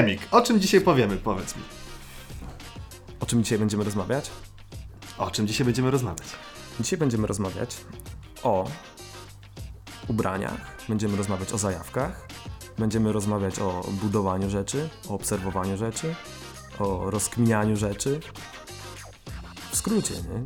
Remik, o czym dzisiaj powiemy, powiedz mi. O czym dzisiaj będziemy rozmawiać? O czym dzisiaj będziemy rozmawiać? Dzisiaj będziemy rozmawiać o ubraniach, będziemy rozmawiać o zajawkach, będziemy rozmawiać o budowaniu rzeczy, o obserwowaniu rzeczy, o rozkminianiu rzeczy. W skrócie, nie?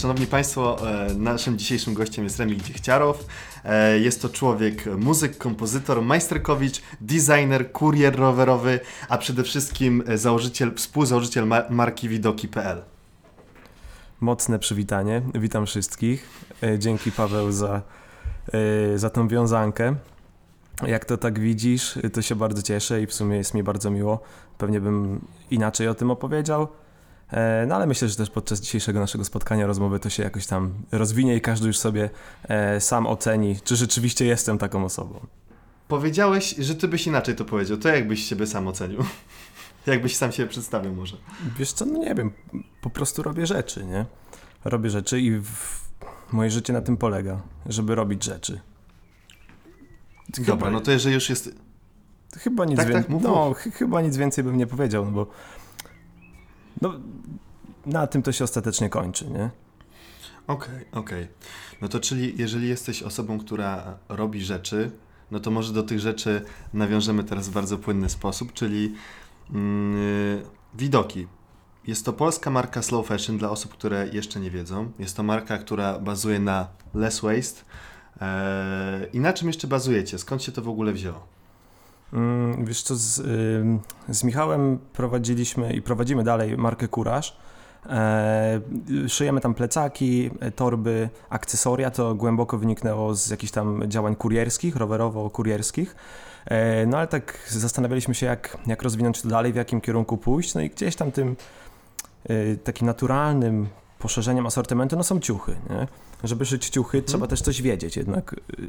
Szanowni Państwo, e, naszym dzisiejszym gościem jest Remik Dziechciarow. E, Jest to człowiek, muzyk, kompozytor, majsterkowicz, designer, kurier rowerowy, a przede wszystkim e, założyciel, współzałożyciel ma- marki widoki.pl. Mocne przywitanie. Witam wszystkich. Dzięki Paweł za, za tą wiązankę. Jak to tak widzisz, to się bardzo cieszę i w sumie jest mi bardzo miło. Pewnie bym inaczej o tym opowiedział. E, No ale myślę, że też podczas dzisiejszego naszego spotkania, rozmowy to się jakoś tam rozwinie i każdy już sobie e, sam oceni, czy rzeczywiście jestem taką osobą. Powiedziałeś, że ty byś inaczej to powiedział. To jakbyś siebie sam ocenił? Jakbyś sam siebie przedstawił może? Wiesz co, no nie wiem, po prostu robię rzeczy, nie? Robię rzeczy i w... moje życie na tym polega, żeby robić rzeczy. Dobra, no to jeżeli już jest... Chyba nic, Tak, wię- tak, mów, no, ch- chyba nic więcej bym nie powiedział, no bo no, na tym to się ostatecznie kończy, nie? Okej, okej. No to czyli jeżeli jesteś osobą, która robi rzeczy, no to może do tych rzeczy nawiążemy teraz w bardzo płynny sposób, czyli mm, widoki. Jest to polska marka Slow Fashion dla osób, które jeszcze nie wiedzą. Jest to marka, która bazuje na less waste. Eee, I na czym jeszcze bazujecie? Skąd się to w ogóle wzięło? Mm, wiesz co, z, z Michałem prowadziliśmy i prowadzimy dalej markę Kuraż. E, szyjemy tam plecaki, e, torby, akcesoria. To głęboko wyniknęło z jakichś tam działań kurierskich, rowerowo-kurierskich. E, no ale tak zastanawialiśmy się, jak, jak rozwinąć to dalej, w jakim kierunku pójść. No i gdzieś tam tym e, takim naturalnym poszerzeniem asortymentu no są ciuchy. Nie? Żeby szyć ciuchy, trzeba też coś wiedzieć, jednak y,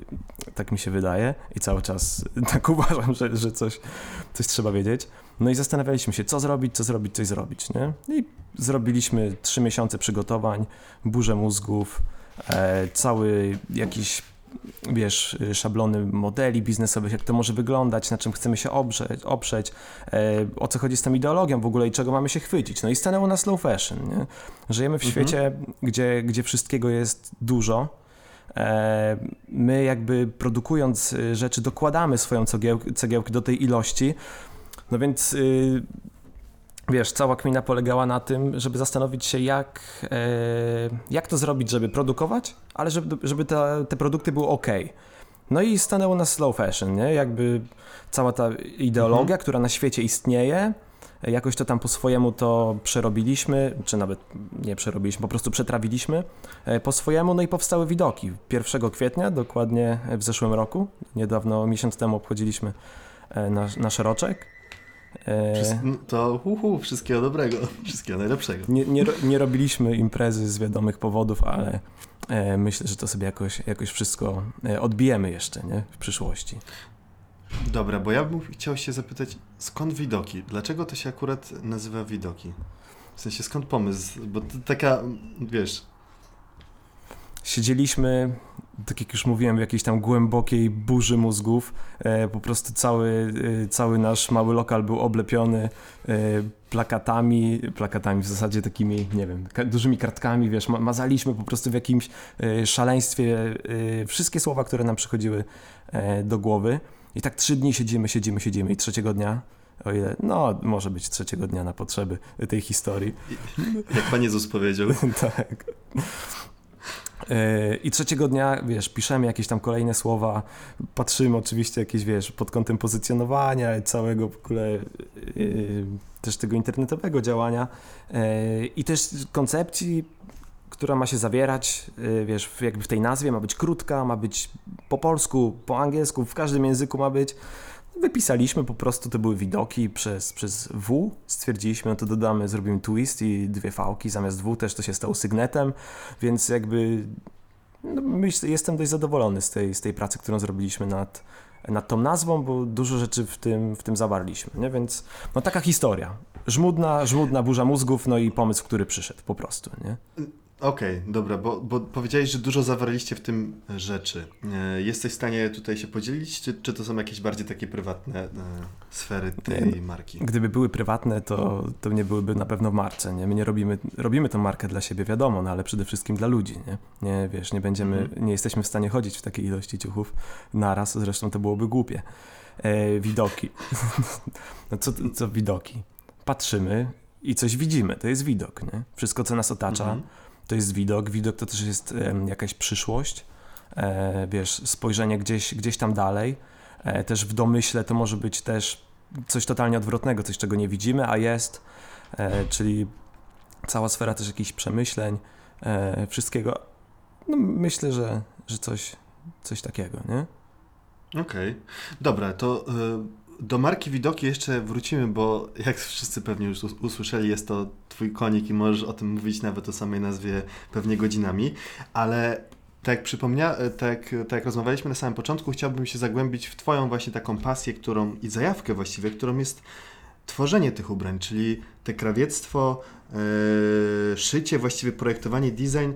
tak mi się wydaje i cały czas tak uważam, że, że coś, coś trzeba wiedzieć. No i zastanawialiśmy się, co zrobić, co zrobić, coś zrobić, nie? I zrobiliśmy trzy miesiące przygotowań, burzę mózgów, e, cały jakiś, wiesz, y, szablony modeli biznesowych, jak to może wyglądać, na czym chcemy się oprzeć, oprzeć e, o co chodzi z tą ideologią w ogóle i czego mamy się chwycić. No i stanęło na slow fashion, nie? Żyjemy w Mhm. świecie, gdzie, gdzie wszystkiego jest dużo, E, My jakby produkując y, rzeczy dokładamy swoją cegiełkę, cegiełkę do tej ilości, no więc y, wiesz, cała kmina polegała na tym, żeby zastanowić się jak, e, jak to zrobić, żeby produkować, ale żeby, żeby te, te produkty były ok. No i stanęło na slow fashion, nie? Jakby cała ta ideologia, która na świecie istnieje, jakoś to tam po swojemu to przerobiliśmy, czy nawet nie przerobiliśmy, po prostu przetrawiliśmy e, po swojemu, no i powstały widoki. 1 kwietnia, dokładnie w zeszłym roku, niedawno, miesiąc temu obchodziliśmy e, nasz, nasz roczek. E, to uhu, wszystkiego dobrego, wszystkiego najlepszego. nie, nie, nie robiliśmy imprezy z wiadomych powodów, ale e, myślę, że to sobie jakoś, jakoś wszystko e, odbijemy jeszcze nie? w przyszłości. Dobra, bo ja bym chciał się zapytać, skąd widoki? Dlaczego to się akurat nazywa widoki? W sensie, skąd pomysł? Bo to taka, wiesz, Siedzieliśmy, tak jak już mówiłem, w jakiejś tam głębokiej burzy mózgów. E, po prostu cały, e, cały nasz mały lokal był oblepiony e, plakatami, plakatami w zasadzie takimi, nie wiem, dużymi kartkami, wiesz, ma- mazaliśmy po prostu w jakimś szaleństwie wszystkie słowa, które nam przychodziły do głowy. I tak trzy dni siedzimy, siedzimy, siedzimy i trzeciego dnia, o ile, no może być trzeciego dnia na potrzeby tej historii, jak Pan Jezus powiedział. tak. I trzeciego dnia, wiesz, piszemy jakieś tam kolejne słowa, patrzymy oczywiście jakieś, wiesz, pod kątem pozycjonowania, całego w ogóle e, też tego internetowego działania e, i też koncepcji, która ma się zawierać, e, wiesz, jakby w tej nazwie ma być krótka, ma być po polsku, po angielsku, w każdym języku ma być. Wypisaliśmy po prostu, to były widoki przez, przez W, stwierdziliśmy, no to dodamy, zrobimy twist i dwie fałki zamiast W, też to się stało sygnetem, więc jakby no myślę, jestem dość zadowolony z tej, z tej pracy, którą zrobiliśmy nad, nad tą nazwą, bo dużo rzeczy w tym, w tym zawarliśmy, nie? więc no taka historia. Żmudna, żmudna burza mózgów, no i pomysł, który przyszedł po prostu, nie? Okej, dobra, bo, bo powiedziałeś, że dużo zawarliście w tym rzeczy. E, Jesteś w stanie tutaj się podzielić, czy, czy to są jakieś bardziej takie prywatne e, sfery tej marki? Gdyby były prywatne, to, to nie byłyby na pewno w marce, nie? My nie robimy, robimy tę markę dla siebie, wiadomo, no ale przede wszystkim dla ludzi, nie? Nie, wiesz, nie będziemy, Mhm. nie jesteśmy w stanie chodzić w takiej ilości ciuchów naraz, zresztą to byłoby głupie. E, widoki. no co, co widoki? Patrzymy i coś widzimy, to jest widok, nie? Wszystko, co nas otacza, Mhm. To jest widok. Widok to też jest jakaś przyszłość, e, wiesz, spojrzenie gdzieś, gdzieś tam dalej. E, też w domyśle to może być też coś totalnie odwrotnego, coś czego nie widzimy, a jest, e, czyli cała sfera też jakichś przemyśleń, wszystkiego. No, myślę, że, że coś, coś takiego, nie? Okej, dobra, to y, do marki Widoki jeszcze wrócimy, bo jak wszyscy pewnie już us- usłyszeli, jest to twój konik i możesz o tym mówić nawet o samej nazwie pewnie godzinami, ale tak przypomnia, e, tak, tak jak rozmawialiśmy na samym początku, chciałbym się zagłębić w twoją właśnie taką pasję, którą i zajawkę właściwie, którą jest tworzenie tych ubrań, czyli te krawiectwo, e, szycie, właściwie projektowanie, design.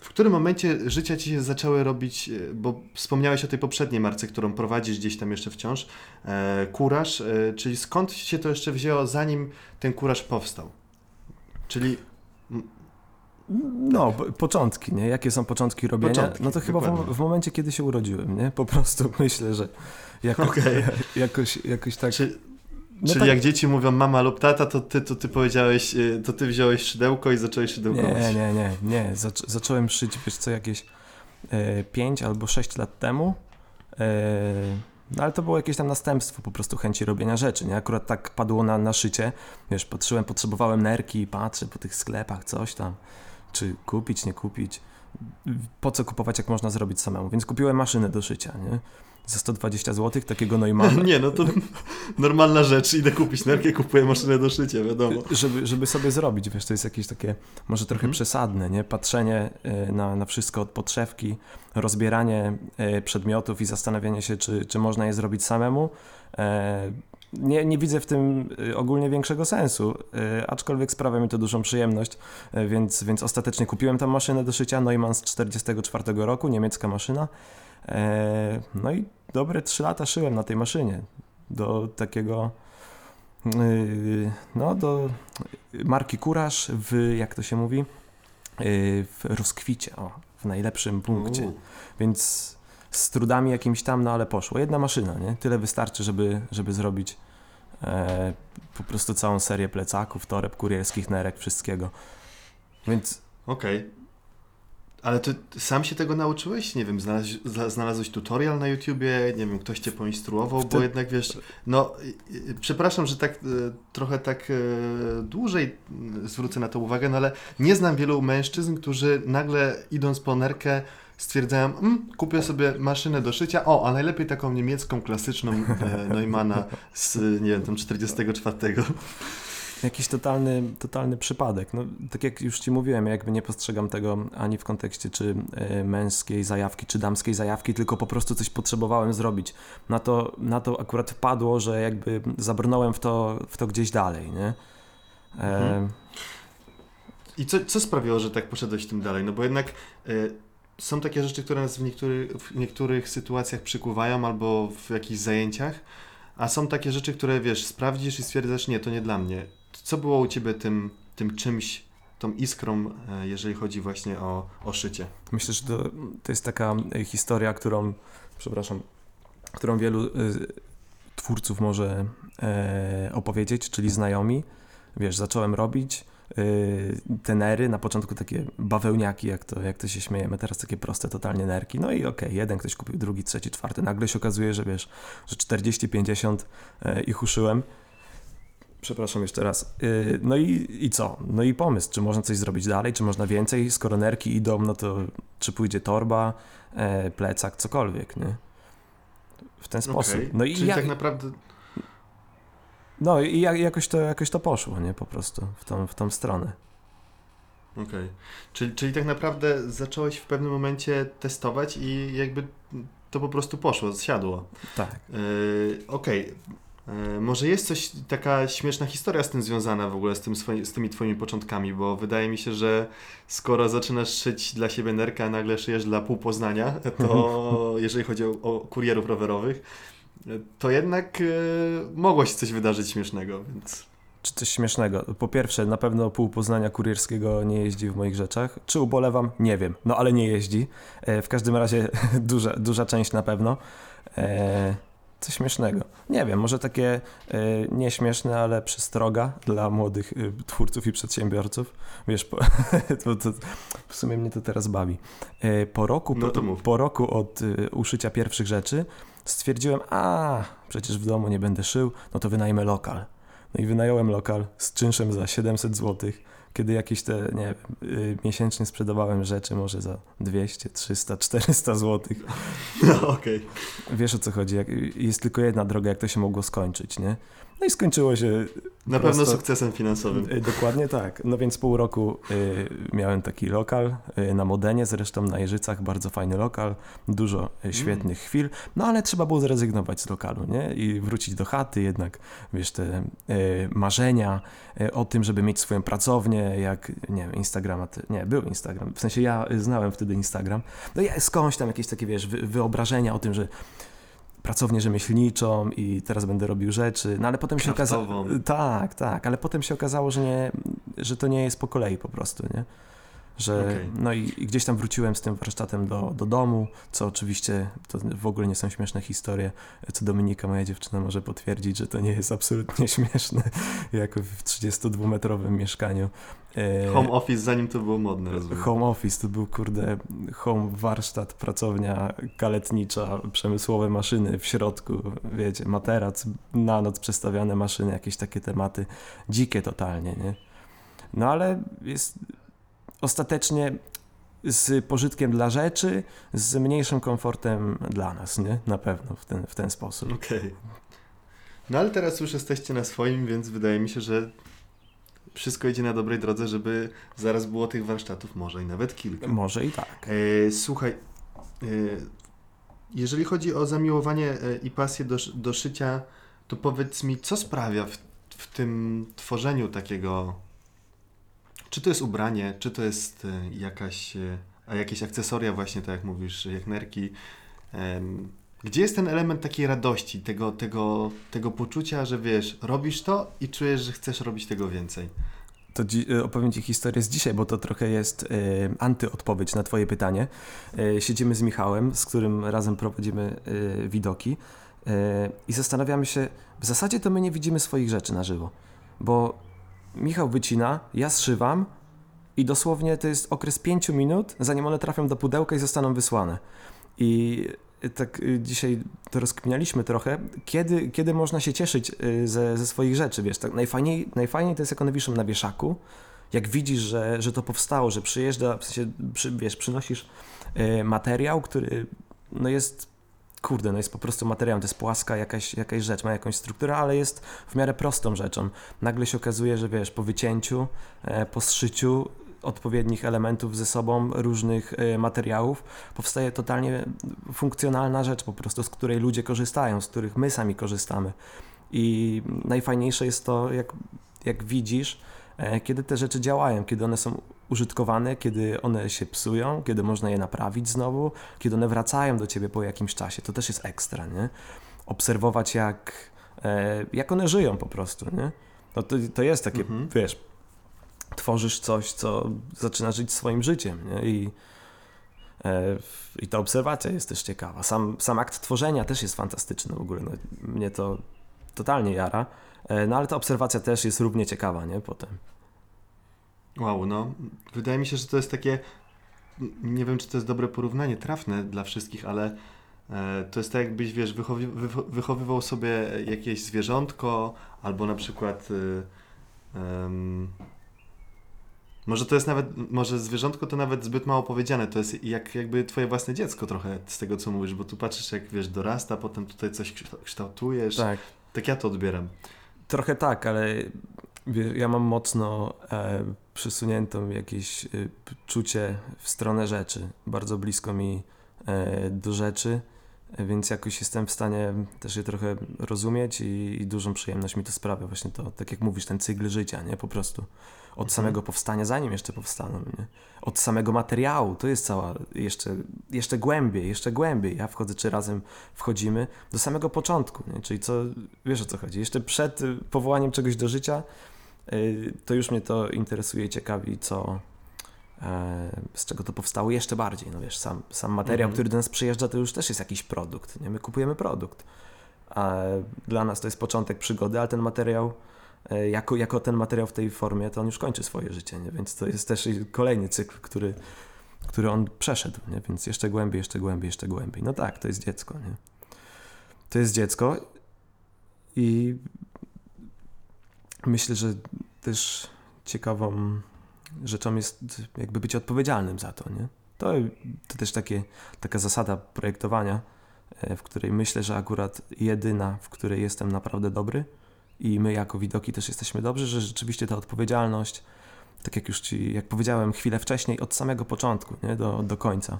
W którym momencie życia ci się zaczęły robić, e, bo wspomniałeś o tej poprzedniej marce, którą prowadzisz gdzieś tam jeszcze wciąż, e, kuraż, e, czyli skąd się to jeszcze wzięło, zanim ten kuraż powstał? Czyli No, po- początki, nie? Jakie są początki robienia? Początki, no to chyba w, w momencie, kiedy się urodziłem, nie? Po prostu myślę, że jako, Okej. jakoś, jakoś tak... Czy, no czyli tak- jak dzieci mówią mama lub tata, to ty, to ty powiedziałeś, e, to ty wziąłeś szydełko i zacząłeś szydełkować. Nie, nie, nie, nie. Zac zacząłem szyć, wiesz co, jakieś e, 5 albo 6 lat temu. E, no ale to było jakieś tam następstwo po prostu chęci robienia rzeczy, nie? Akurat tak padło na, na szycie. Wiesz, patrzyłem, potrzebowałem nerki, patrzę po tych sklepach, coś tam. Czy kupić, nie kupić. Po co kupować, jak można zrobić samemu? Więc kupiłem maszynę do szycia, nie? Za 120 zł, takiego Neumana. Nie, no to normalna rzecz. Idę kupić nerkę, kupuję maszynę do szycia, wiadomo. żeby, żeby sobie zrobić, wiesz, to jest jakieś takie może trochę Mhm. przesadne, nie? Patrzenie y, na, na wszystko od podszewki, rozbieranie y, przedmiotów i zastanawianie się, czy, czy można je zrobić samemu. E, Nie, nie widzę w tym ogólnie większego sensu, aczkolwiek sprawia mi to dużą przyjemność, więc, więc ostatecznie kupiłem tam maszynę do szycia Neumann z 44 roku, niemiecka maszyna. E, No i dobre 3 lata szyłem na tej maszynie do takiego Yy, no do marki Kuraż w, jak to się mówi, yy, w rozkwicie, o, w najlepszym punkcie. Więc z trudami jakimś tam, no ale poszło. Jedna maszyna, nie? Tyle wystarczy, żeby, żeby zrobić e, po prostu całą serię plecaków, toreb kurierskich, nerek, wszystkiego. Więc Okej. Ale ty sam się tego nauczyłeś? Nie wiem, znalazłeś, zna- znalazłeś tutorial na YouTubie, nie wiem, ktoś cię poinstruował, bo jednak wiesz, no, przepraszam, że tak y, trochę tak y, dłużej y, zwrócę na to uwagę, no ale nie znam wielu mężczyzn, którzy nagle idąc po nerkę stwierdzają, mm, kupię sobie maszynę do szycia, o, a najlepiej taką niemiecką, klasyczną e, Neumana z, nie wiem, tam 44. Jakiś totalny, totalny przypadek. No, tak jak już Ci mówiłem, ja jakby nie postrzegam tego ani w kontekście czy e, męskiej zajawki, czy damskiej zajawki, tylko po prostu coś potrzebowałem zrobić. Na to, na to akurat wpadło, że jakby zabrnąłem w to, w to gdzieś dalej, nie? E, Mhm. I co, co sprawiło, że tak poszedłeś tym dalej? No bo jednak y, są takie rzeczy, które nas w, niektóry, w niektórych sytuacjach przykuwają albo w jakichś zajęciach, a są takie rzeczy, które wiesz, sprawdzisz i stwierdzasz, nie, to nie dla mnie. Co było u Ciebie tym, tym czymś, tą iskrą, e, jeżeli chodzi właśnie o, o szycie? Myślę, że to, to jest taka e, historia, którą, przepraszam, którą wielu e, twórców może e, opowiedzieć, czyli znajomi. Wiesz, zacząłem robić e, tenery, na początku takie bawełniaki, jak to, jak to się śmiejemy, teraz takie proste totalnie nerki. No i okej, jeden ktoś kupił, drugi, trzeci, czwarty. Nagle się okazuje, że wiesz, że 40-50 e, ich uszyłem. Przepraszam jeszcze raz. Yy, No i, i co? No i pomysł, czy można coś zrobić dalej, czy można więcej, skoro nerki idą, no to czy pójdzie torba, e, plecak, cokolwiek, nie? W ten sposób. Okej. No i, Czyli ja, tak naprawdę... no i ja, jakoś, to, jakoś to poszło, nie? Po prostu w tą, w tą stronę. Okej. Czyli, czyli tak naprawdę zacząłeś w pewnym momencie testować i jakby to po prostu poszło, zsiadło. Tak. Yy, Okej. E, Może jest coś, taka śmieszna historia z tym związana w ogóle, z, tym swoi, z tymi twoimi początkami, bo wydaje mi się, że skoro zaczynasz szyć dla siebie nerkę, a nagle szyjesz dla pół Poznania, to jeżeli chodzi o, o kurierów rowerowych, e, to jednak e, mogło się coś wydarzyć śmiesznego, więc... Czy coś śmiesznego? Po pierwsze, na pewno pół Poznania kurierskiego nie jeździ w moich rzeczach. Czy ubolewam? Nie wiem. No ale nie jeździ. E, w każdym razie duża, duża część na pewno. E, coś śmiesznego. Nie wiem, może takie e, nieśmieszne, ale przestroga dla młodych e, twórców i przedsiębiorców. Wiesz, po, to, to, w sumie mnie to teraz bawi. E, po roku, No po, po roku od e, uszycia pierwszych rzeczy stwierdziłem, a przecież w domu nie będę szył, no to wynajmę lokal. No i wynająłem lokal z czynszem za 700 zł, kiedy jakieś te, nie wiem, y, miesięcznie sprzedawałem rzeczy może za 200, 300, 400 zł. No okej. Wiesz o co chodzi, jak, jest tylko jedna droga, jak to się mogło skończyć, nie? No i skończyło się Na Prosto- pewno sukcesem finansowym. y, dokładnie tak. No więc pół roku y, miałem taki lokal y, na Modenie, zresztą na Jeżycach, bardzo fajny lokal, dużo świetnych chwil, no ale trzeba było zrezygnować z lokalu, nie? I wrócić do chaty, jednak, wiesz, te marzenia o tym, żeby mieć swoją pracownię, jak, nie wiem, Instagrama, nie, był Instagram, w sensie ja znałem wtedy Instagram, no ja skądś tam jakieś takie, wiesz, wy, wyobrażenia o tym, że pracownię rzemieślniczą i teraz będę robił rzeczy, no ale potem się okazało... Kraftową. Tak, tak, ale potem się okazało, że, nie, że to nie jest po kolei po prostu, nie? Że, Okej. No i, i gdzieś tam wróciłem z tym warsztatem do, do domu, co oczywiście to w ogóle nie są śmieszne historie, co Dominika, moja dziewczyna, może potwierdzić, że to nie jest absolutnie śmieszne, jak w 32-metrowym mieszkaniu. E, Home office zanim to było modne, rozumiem. Home office to był kurde home warsztat, pracownia kaletnicza, przemysłowe maszyny w środku, wiecie, materac, na noc przestawiane maszyny, jakieś takie tematy dzikie totalnie, nie? No ale jest ostatecznie z pożytkiem dla rzeczy, z mniejszym komfortem dla nas, nie? Na pewno w ten, w ten sposób. Okej. No ale teraz już jesteście na swoim, więc wydaje mi się, że wszystko idzie na dobrej drodze, żeby zaraz było tych warsztatów może i nawet kilka. Może i tak. E, słuchaj, e, jeżeli chodzi o zamiłowanie e, i pasję do, do szycia, to powiedz mi, co sprawia w, w tym tworzeniu takiego, czy to jest ubranie, czy to jest e, jakaś, e, a jakieś akcesoria właśnie, tak jak mówisz, jak nerki, gdzie jest ten element takiej radości, tego, tego, tego poczucia, że wiesz, robisz to i czujesz, że chcesz robić tego więcej? To y, opowiem Ci historię z dzisiaj, bo to trochę jest y, antyodpowiedź na Twoje pytanie. Y, siedzimy z Michałem, z którym razem prowadzimy y, widoki i zastanawiamy się, w zasadzie to my nie widzimy swoich rzeczy na żywo, bo Michał wycina, ja zszywam i dosłownie to jest okres 5 minut, zanim one trafią do pudełka i zostaną wysłane. I tak y, dzisiaj to rozkminialiśmy trochę, kiedy, kiedy można się cieszyć y, ze, ze swoich rzeczy, wiesz, tak najfajniej, najfajniej to jest jak one wiszą na wieszaku, jak widzisz, że, że to powstało, że przyjeżdża, w sensie, przy, wiesz, przynosisz y, materiał, który no jest, kurde, no jest po prostu materiałem, to jest płaska jakaś, jakaś rzecz, ma jakąś strukturę, ale jest w miarę prostą rzeczą. Nagle się okazuje, że wiesz, po wycięciu, e, po zszyciu odpowiednich elementów ze sobą, różnych e, materiałów, powstaje totalnie funkcjonalna rzecz po prostu, z której ludzie korzystają, z których my sami korzystamy. I najfajniejsze jest to, jak, jak widzisz, e, kiedy te rzeczy działają, kiedy one są użytkowane, kiedy one się psują, kiedy można je naprawić znowu, kiedy one wracają do ciebie po jakimś czasie. To też jest ekstra, nie? Obserwować, jak, e, jak one żyją po prostu, nie? No to, to jest takie, Mhm. wiesz, tworzysz coś, co zaczyna żyć swoim życiem, nie? I, e, I ta obserwacja jest też ciekawa. Sam, sam akt tworzenia też jest fantastyczny w ogóle. No, mnie to totalnie jara. E, No ale ta obserwacja też jest równie ciekawa, nie? Potem. Wow, no. Wydaje mi się, że to jest takie. Nie wiem, czy to jest dobre porównanie, trafne dla wszystkich, ale e, to jest tak, jakbyś, wiesz, wychowywał sobie jakieś zwierzątko, albo na przykład. Y, może to jest nawet, może zwierzątko to nawet zbyt mało powiedziane, to jest jak jakby twoje własne dziecko trochę z tego, co mówisz, bo tu patrzysz, jak wiesz, dorasta, potem tutaj coś kształ- kształtujesz. Tak. Tak ja to odbieram. Trochę tak, ale ja mam mocno e, przysuniętą jakieś p- czucie w stronę rzeczy. Bardzo blisko mi e, do rzeczy. więc jakoś jestem w stanie też je trochę rozumieć i, i dużą przyjemność mi to sprawia. Właśnie to, tak jak mówisz, ten cykl życia, nie? Po prostu. Od Mhm. samego powstania, zanim jeszcze powstaną, nie? Od samego materiału, to jest cała, jeszcze, jeszcze głębiej, jeszcze głębiej. Ja wchodzę, czy razem wchodzimy, do samego początku, nie? Czyli co, wiesz o co chodzi. Jeszcze przed y, powołaniem czegoś do życia, y, to już mnie to interesuje ciekawi, co, e, z czego to powstało jeszcze bardziej. No wiesz, sam, sam materiał, Mhm. który do nas przyjeżdża, to już też jest jakiś produkt. Nie? My kupujemy produkt. A dla nas to jest początek przygody, ale ten materiał, e, jako, jako ten materiał w tej formie, to on już kończy swoje życie, nie? więc to jest też kolejny cykl, który, który on przeszedł, nie? więc jeszcze głębiej, jeszcze głębiej, jeszcze głębiej. No tak, to jest dziecko. Nie? To jest dziecko i myślę, że też ciekawą rzeczą jest jakby być odpowiedzialnym za to, nie? To, to też takie, taka zasada projektowania, e, w której myślę, że akurat jedyna, w której jestem naprawdę dobry i my jako widoki też jesteśmy dobrzy, że rzeczywiście ta odpowiedzialność, tak jak już ci, jak powiedziałem chwilę wcześniej, od samego początku, nie? Do, do końca.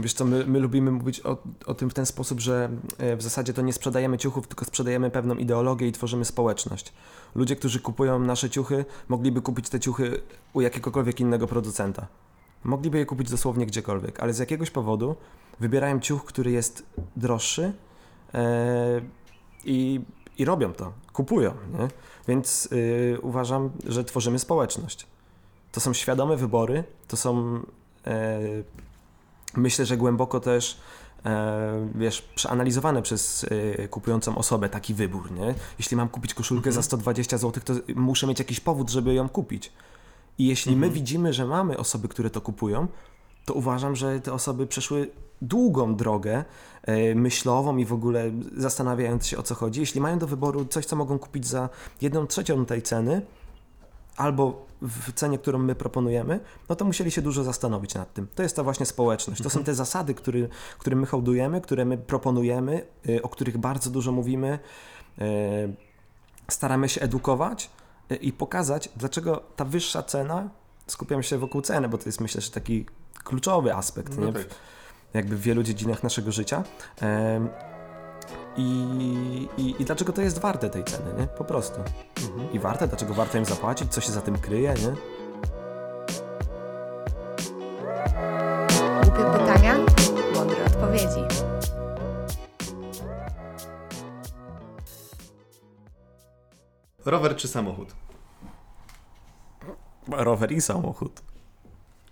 Wiesz co, my, my lubimy mówić o, o tym w ten sposób, że e, w zasadzie to nie sprzedajemy ciuchów, tylko sprzedajemy pewną ideologię i tworzymy społeczność. Ludzie, którzy kupują nasze ciuchy, mogliby kupić te ciuchy u jakiegokolwiek innego producenta. Mogliby je kupić dosłownie gdziekolwiek, ale z jakiegoś powodu wybierają ciuch, który jest droższy e, i, i robią to, kupują. Nie? Więc y, uważam, że tworzymy społeczność. To są świadome wybory, to są e, myślę, że głęboko też e, wiesz, przeanalizowane przez e, kupującą osobę taki wybór, nie? Jeśli mam kupić koszulkę za 120 zł, to muszę mieć jakiś powód, żeby ją kupić. I jeśli my widzimy, że mamy osoby, które to kupują, to uważam, że te osoby przeszły długą drogę e, myślową i w ogóle zastanawiając się o co chodzi. Jeśli mają do wyboru coś, co mogą kupić za jedną trzecią tej ceny, albo w cenie, którą my proponujemy, no to musieli się dużo zastanowić nad tym. To jest ta właśnie społeczność. To są te zasady, który, którym my hołdujemy, które my proponujemy, y, o których bardzo dużo mówimy. y, Staramy się edukować y, i pokazać, dlaczego ta wyższa cena, skupiamy się wokół ceny, bo to jest myślę, że taki kluczowy aspekt No nie? tak. jakby w wielu dziedzinach naszego życia. I, i, I dlaczego to jest warte tej ceny, nie? Po prostu. Mhm. I warte, dlaczego warto im zapłacić, co się za tym kryje, nie? Głupie pytania, mądre odpowiedzi. Rower czy samochód? Rower i samochód.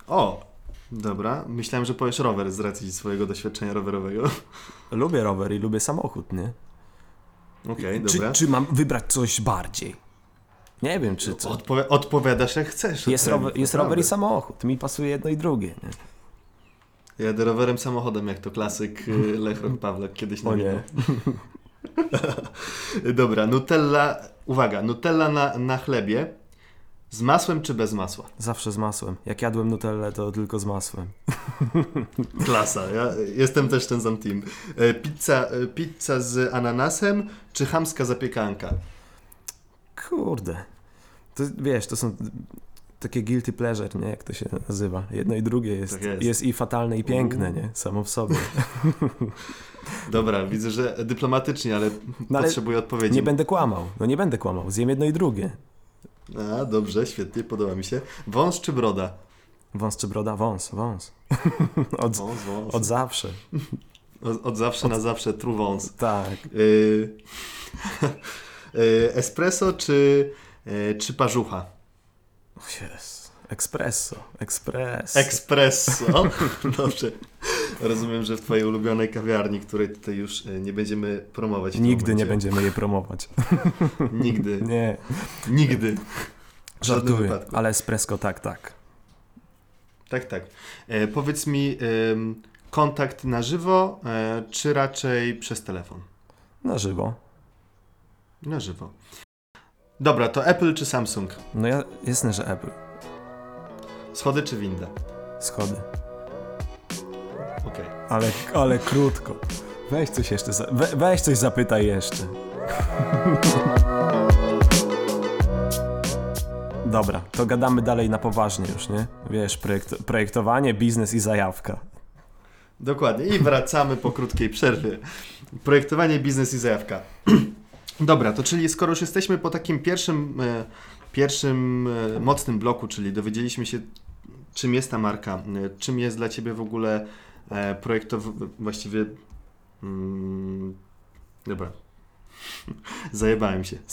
O, dobra. Myślałem, że powiesz rower z racji swojego doświadczenia rowerowego. Lubię rower i lubię samochód, nie? Okej, Czy, dobra. czy mam wybrać coś bardziej? Nie wiem, czy co. Odpowi- odpowiadasz jak chcesz. Jest, rower, jest rower i samochód. Mi pasuje jedno i drugie, nie? Jadę rowerem samochodem, jak to klasyk y, Lech Pawlak kiedyś O nie. Dobra, Nutella, uwaga, Nutella na, na chlebie z masłem czy bez masła? Zawsze z masłem. Jak jadłem Nutellę, to tylko z masłem. Klasa, ja jestem też ten sam team. E, Pizza, e, pizza z ananasem czy chamska zapiekanka? Kurde. To, wiesz, to są takie guilty pleasure, nie? Jak to się nazywa. Jedno i drugie jest, Tak jest. jest. i fatalne i piękne, nie? Samo w sobie. Dobra, widzę, że dyplomatycznie, ale No ale potrzebuję odpowiedzi. nie będę kłamał. No nie będę kłamał. Zjem jedno i drugie. A, dobrze, świetnie, podoba mi się. Wąs czy broda? Wąs czy broda? Wąs, wąs. od, Wąs, wąs. od zawsze. Od, od zawsze na zawsze, true wąs. Tak. Y, y, espresso czy, y, czy parzucha? Yes. Espresso. Espresso. Espresso. Dobrze. Rozumiem, że w Twojej ulubionej kawiarni, której tutaj już y, nie będziemy promować. Nigdy nie będziemy je promować. Nigdy. Nie. Nigdy. Żartuję. Ale espresso tak, tak. Tak, tak. E, powiedz mi, ym, kontakt na żywo, e, czy raczej przez telefon? Na żywo. Na żywo. Dobra, to Apple czy Samsung? No ja, jasne, że Apple. Schody czy winda? Schody. Ale, ale krótko. Weź coś jeszcze, za, we, weź coś zapytaj jeszcze. Dobra, to gadamy dalej na poważnie już, nie? Wiesz, projekt, projektowanie, biznes i zajawka. Dokładnie. I wracamy po krótkiej przerwie. Projektowanie, biznes i zajawka. Dobra, to czyli skoro już jesteśmy po takim pierwszym, e, pierwszym e, mocnym bloku, czyli dowiedzieliśmy się, czym jest ta marka, e, czym jest dla Ciebie w ogóle projektow... właściwie... Mm, dobra. Zajebałem się.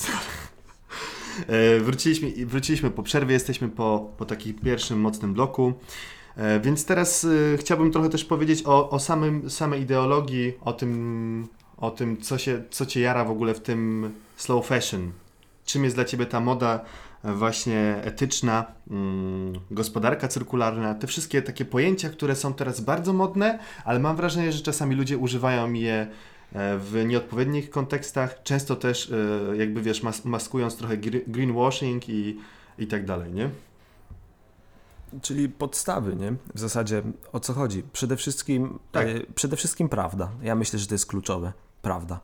E, wróciliśmy, wróciliśmy po przerwie, jesteśmy po, po takim pierwszym mocnym bloku. E, Więc teraz e, chciałbym trochę też powiedzieć o, o samym, samej ideologii, o tym, o tym co, się, co Cię jara w ogóle w tym slow fashion. Czym jest dla Ciebie ta moda e, właśnie etyczna, mm, gospodarka cyrkularna, te wszystkie takie pojęcia, które są teraz bardzo modne, ale mam wrażenie, że czasami ludzie używają je e, w nieodpowiednich kontekstach, często też e, jakby wiesz, mas maskując trochę gre- greenwashing i, i tak dalej, nie? Czyli podstawy, nie? W zasadzie o co chodzi? Przede wszystkim, Tak. e, przede wszystkim prawda. Ja myślę, że to jest kluczowe. Prawda.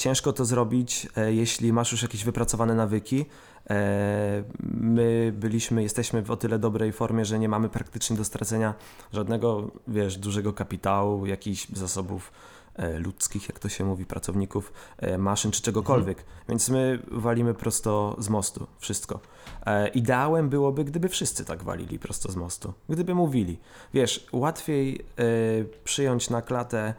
Ciężko to zrobić, e, jeśli masz już jakieś wypracowane nawyki. E, my byliśmy, jesteśmy w o tyle dobrej formie, że nie mamy praktycznie do stracenia żadnego, wiesz, dużego kapitału, jakichś zasobów e, ludzkich, jak to się mówi, pracowników, maszyn czy czegokolwiek. Więc my walimy prosto z mostu wszystko. Ideałem byłoby, gdyby wszyscy tak walili prosto z mostu. Gdyby mówili. Wiesz, łatwiej przyjąć na klatę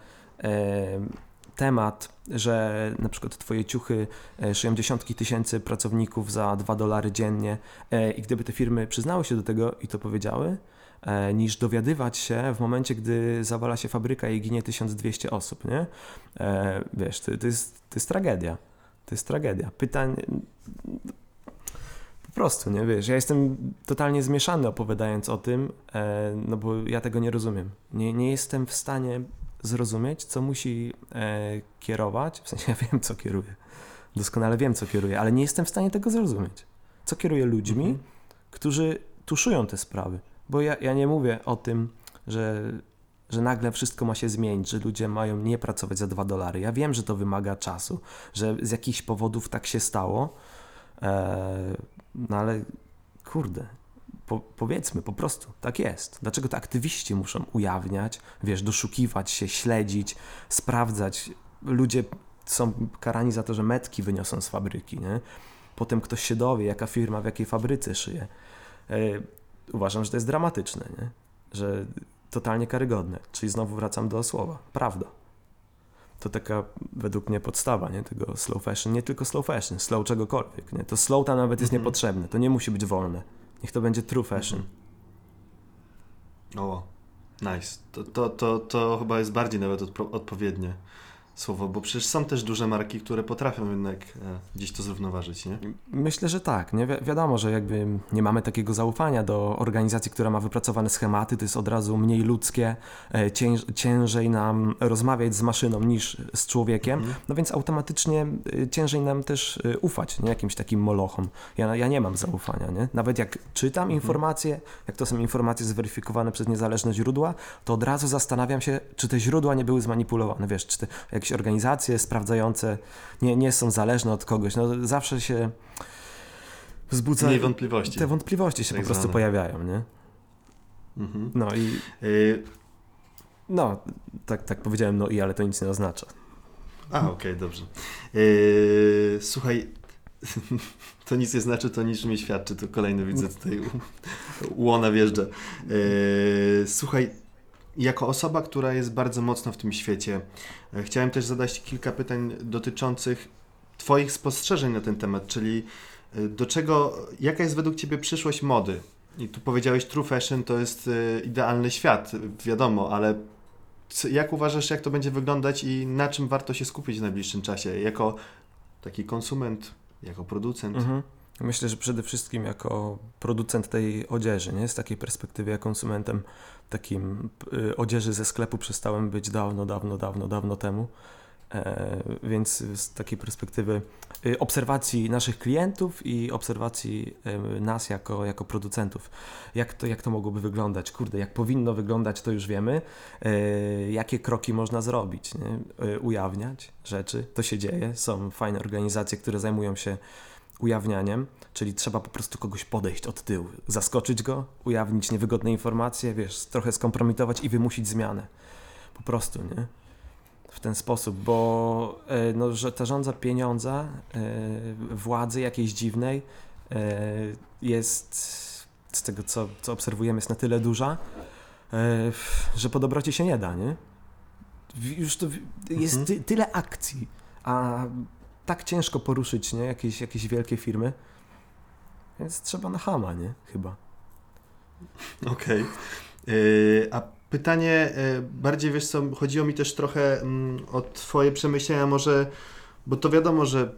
temat, że na przykład twoje ciuchy e, szyją dziesiątki tysięcy pracowników za 2 dolary dziennie e, i gdyby te firmy przyznały się do tego i to powiedziały, e, niż dowiadywać się w momencie, gdy zawala się fabryka i ginie 1200 osób, nie? Wiesz, to, to, jest, to jest tragedia. To jest tragedia. Pytań, po prostu, nie wiesz, ja jestem totalnie zmieszany opowiadając o tym, no bo ja tego nie rozumiem. Nie, nie jestem w stanie zrozumieć, co musi e, kierować, w sensie ja wiem, co kieruje, doskonale wiem, co kieruje, ale nie jestem w stanie tego zrozumieć. Co kieruje ludźmi, Mhm. którzy tuszują te sprawy. Bo ja, ja nie mówię o tym, że, że nagle wszystko ma się zmienić, że ludzie mają nie pracować za dwa dolary. Ja wiem, że to wymaga czasu, że z jakichś powodów tak się stało, e, no ale kurde, po, powiedzmy po prostu, tak jest. Dlaczego to aktywiści muszą ujawniać, wiesz, doszukiwać się, śledzić, sprawdzać. Ludzie są karani za to, że metki wyniosą z fabryki, nie? Potem ktoś się dowie, jaka firma w jakiej fabryce szyje. E, uważam, że to jest dramatyczne, nie? Że totalnie karygodne. Czyli znowu wracam do słowa. Prawda. To taka według mnie podstawa nie? tego slow fashion. Nie tylko slow fashion, slow czegokolwiek. Nie? To slow tam nawet jest Mhm. niepotrzebne. To nie musi być wolne. Niech to będzie true fashion. O, nice. To, to, to, to chyba jest bardziej nawet odpo- odpowiednie słowo, bo przecież są też duże marki, które potrafią jednak e, gdzieś to zrównoważyć, nie? Myślę, że tak. Nie? Wi- wiadomo, że jakby nie mamy takiego zaufania do organizacji, która ma wypracowane schematy, to jest od razu mniej ludzkie, e, cięż, ciężej nam rozmawiać z maszyną niż z człowiekiem, Mhm. no więc automatycznie e, ciężej nam też ufać nie? jakimś takim molochom. Ja, ja nie mam zaufania. Nie? Nawet jak czytam Mhm. informacje, jak to są informacje zweryfikowane przez niezależne źródła, to od razu zastanawiam się, czy te źródła nie były zmanipulowane. Wiesz, czy te jakieś organizacje sprawdzające nie, nie są zależne od kogoś. No, zawsze się wzbudza... Mniej wątpliwości. Te wątpliwości się tak po prostu zwane. pojawiają, nie? Mhm. No i Y, no, tak, tak powiedziałem, no i ale to nic nie oznacza. a, okej, dobrze. Y, słuchaj, to nic nie znaczy, to niczym nie świadczy, to kolejny widzę tutaj łona wjeżdża. Y, słuchaj, jako osoba, która jest bardzo mocno w tym świecie, e, chciałem też zadać kilka pytań dotyczących Twoich spostrzeżeń na ten temat, czyli e, do czego, jaka jest według Ciebie przyszłość mody? I tu powiedziałeś, true fashion to jest e, idealny świat, wiadomo, ale jak uważasz, jak to będzie wyglądać i na czym warto się skupić w najbliższym czasie? Jako taki konsument, jako producent? Mhm. Myślę, że przede wszystkim jako producent tej odzieży, nie? Z takiej perspektywy, jak konsumentem takim y, odzieży ze sklepu przestałem być dawno, dawno, dawno, dawno temu. E, więc z takiej perspektywy y, obserwacji naszych klientów i obserwacji y, nas jako, jako producentów. Jak to, jak to mogłoby wyglądać? Kurde, jak powinno wyglądać, to już wiemy. E, jakie kroki można zrobić? Nie? E, ujawniać rzeczy. To się dzieje. Są fajne organizacje, które zajmują się ujawnianiem, czyli trzeba po prostu kogoś podejść od tyłu, zaskoczyć go, ujawnić niewygodne informacje, wiesz, trochę skompromitować i wymusić zmianę. Po prostu, nie? W ten sposób, bo e, no, że ta żądza pieniądza, e, władzy jakiejś dziwnej e, jest z tego, co, co obserwujemy, jest na tyle duża, że po dobroci się nie da, nie? Już to jest Mhm. ty, tyle akcji, a tak ciężko poruszyć, nie? Jakieś, jakieś wielkie firmy. Więc trzeba na hama, nie? Chyba. Okej. Yy, A pytanie yy, bardziej, wiesz co, chodziło mi też trochę mm, o twoje przemyślenia może, bo to wiadomo, że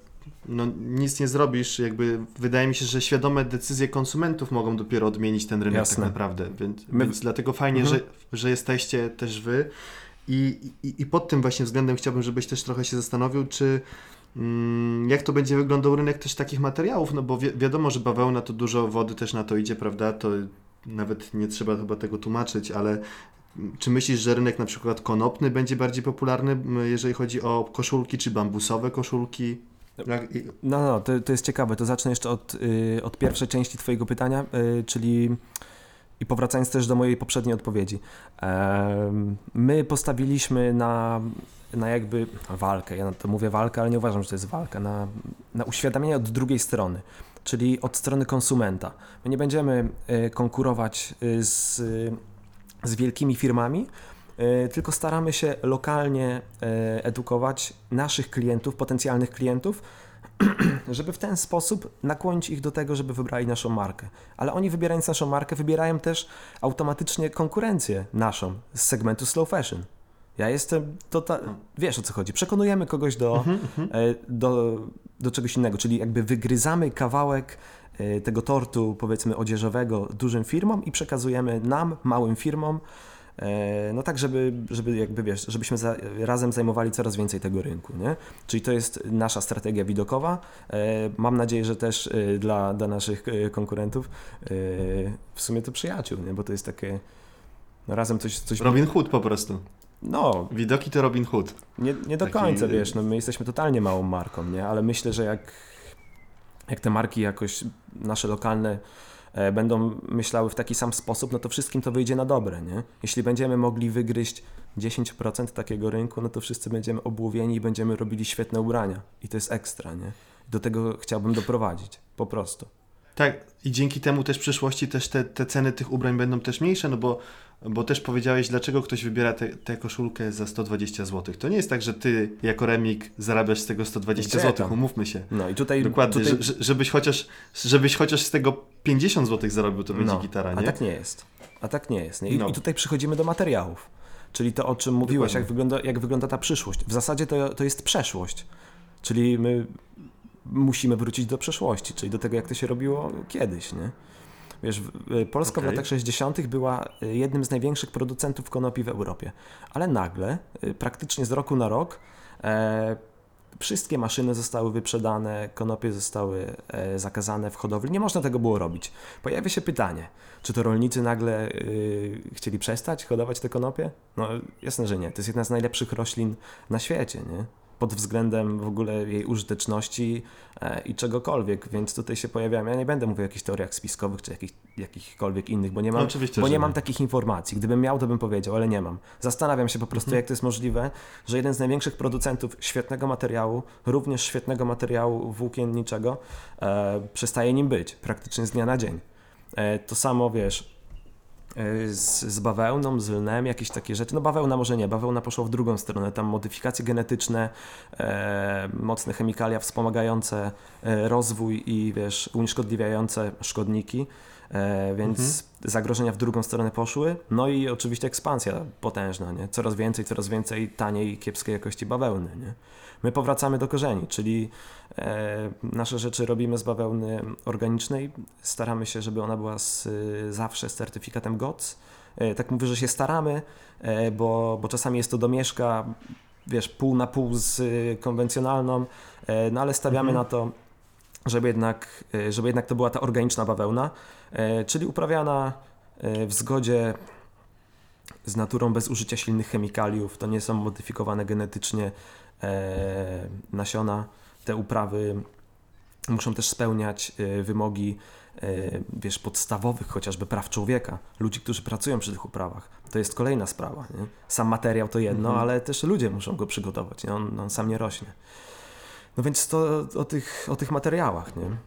no, nic nie zrobisz, jakby wydaje mi się, że świadome decyzje konsumentów mogą dopiero odmienić ten rynek Jasne. tak naprawdę, więc, My- więc dlatego fajnie, Mhm. że, że jesteście też wy I, i, i pod tym właśnie względem chciałbym, żebyś też trochę się zastanowił, czy jak to będzie wyglądał rynek też takich materiałów, no bo wi wiadomo, że bawełna to dużo wody też na to idzie, prawda, to nawet nie trzeba chyba tego tłumaczyć, ale czy myślisz, że rynek na przykład konopny będzie bardziej popularny, jeżeli chodzi o koszulki, czy bambusowe koszulki? No, no, to, to jest ciekawe. To zacznę jeszcze od, y, od pierwszej części Twojego pytania, y, czyli i powracając też do mojej poprzedniej odpowiedzi. Em, my postawiliśmy na, na jakby walkę. Ja na to mówię walkę, ale nie uważam, że to jest walka. Na, na uświadamianie od drugiej strony, czyli od strony konsumenta. My nie będziemy y, konkurować y, z, y, z wielkimi firmami, tylko staramy się lokalnie edukować naszych klientów, potencjalnych klientów, żeby w ten sposób nakłonić ich do tego, żeby wybrali naszą markę. Ale oni wybierając naszą markę, wybierają też automatycznie konkurencję naszą z segmentu slow fashion. Ja jestem, to ta, wiesz o co chodzi, przekonujemy kogoś do, Mhm, mhm. e, do, do czegoś innego, czyli jakby wygryzamy kawałek e, tego tortu, powiedzmy, odzieżowego dużym firmom i przekazujemy nam, małym firmom, e, no tak, żeby, żeby jakby, wiesz, żebyśmy za, razem zajmowali coraz więcej tego rynku, nie? Czyli to jest nasza strategia widokowa. Mam nadzieję, że też dla, dla naszych konkurentów, w sumie to przyjaciół, nie? Bo to jest takie, no razem coś, coś Robin Hood po prostu. No, Widoki to Robin Hood. nie, nie do Taki- końca, wiesz, no my jesteśmy totalnie małą marką, nie? Ale myślę, że jak, jak te marki jakoś nasze lokalne e, będą myślały w taki sam sposób, no to wszystkim to wyjdzie na dobre, nie? Jeśli będziemy mogli wygryźć 10% takiego rynku, no to wszyscy będziemy obłowieni i będziemy robili świetne ubrania. I to jest ekstra, nie? Do tego chciałbym doprowadzić, po prostu. Tak, i dzięki temu też w przyszłości też te, te ceny tych ubrań będą też mniejsze, no bo, bo też powiedziałeś, dlaczego ktoś wybiera tę koszulkę za 120 zł. To nie jest tak, że ty jako remik zarabiasz z tego 120 Gdzie zł, umówmy się. No i tutaj... Dokładnie, tutaj... że, że- żebyś, chociaż, żebyś chociaż z tego 50 zł zarobił, to będzie No, gitara, A nie? tak nie jest. A tak nie jest. Nie? I, No. I tutaj przechodzimy do materiałów. Czyli to, o czym mówiłeś, Dokładnie. jak wygląda, jak wygląda ta przyszłość. W zasadzie to, to jest przeszłość. Czyli my musimy wrócić do przeszłości, czyli do tego, jak to się robiło kiedyś, nie? Wiesz, w- Polska w Okej. latach 60. była y, jednym z największych producentów konopi w Europie. Ale nagle, y, praktycznie z roku na rok, e, wszystkie maszyny zostały wyprzedane, konopie zostały e, zakazane w hodowli. Nie można tego było robić. Pojawia się pytanie, czy to rolnicy nagle y, chcieli przestać hodować te konopie? No jasne, że nie. To jest jedna z najlepszych roślin na świecie, nie? Pod względem w ogóle jej użyteczności e, i czegokolwiek, więc tutaj się pojawiają. Ja nie będę mówił o jakichś teoriach spiskowych czy jakich, jakichkolwiek innych, bo nie mam, No, oczywiście, bo nie. mam takich informacji. Gdybym miał, to bym powiedział, ale nie mam. Zastanawiam się po prostu, Mhm. jak to jest możliwe, że jeden z największych producentów świetnego materiału, również świetnego materiału włókienniczego, e, przestaje nim być praktycznie z dnia na dzień. E, to samo wiesz. E, Z, z bawełną, z lnem, jakieś takie rzeczy. No bawełna może nie, bawełna poszła w drugą stronę. Tam modyfikacje genetyczne, e, mocne chemikalia wspomagające e, rozwój i wiesz, unieszkodliwiające szkodniki. E, więc Mhm. zagrożenia w drugą stronę poszły. No i oczywiście ekspansja potężna, nie? Coraz więcej, coraz więcej taniej, kiepskiej jakości bawełny, nie? My powracamy do korzeni, czyli e, nasze rzeczy robimy z bawełny organicznej. Staramy się, żeby ona była z, zawsze z certyfikatem GOTS. E, tak mówię, że się staramy, e, bo, bo czasami jest to domieszka, wiesz, pół na pół z y, konwencjonalną, e, no ale stawiamy Mhm. na to, żeby jednak, e, żeby jednak to była ta organiczna bawełna, e, czyli uprawiana e, w zgodzie z naturą bez użycia silnych chemikaliów. To nie są modyfikowane genetycznie nasiona. Te uprawy muszą też spełniać wymogi wiesz, podstawowych chociażby praw człowieka, ludzi, którzy pracują przy tych uprawach. To jest kolejna sprawa. Nie? Sam materiał to jedno, Mhm. ale też ludzie muszą go przygotować. Nie? On, on sam nie rośnie. No więc to o tych, o tych materiałach. Nie?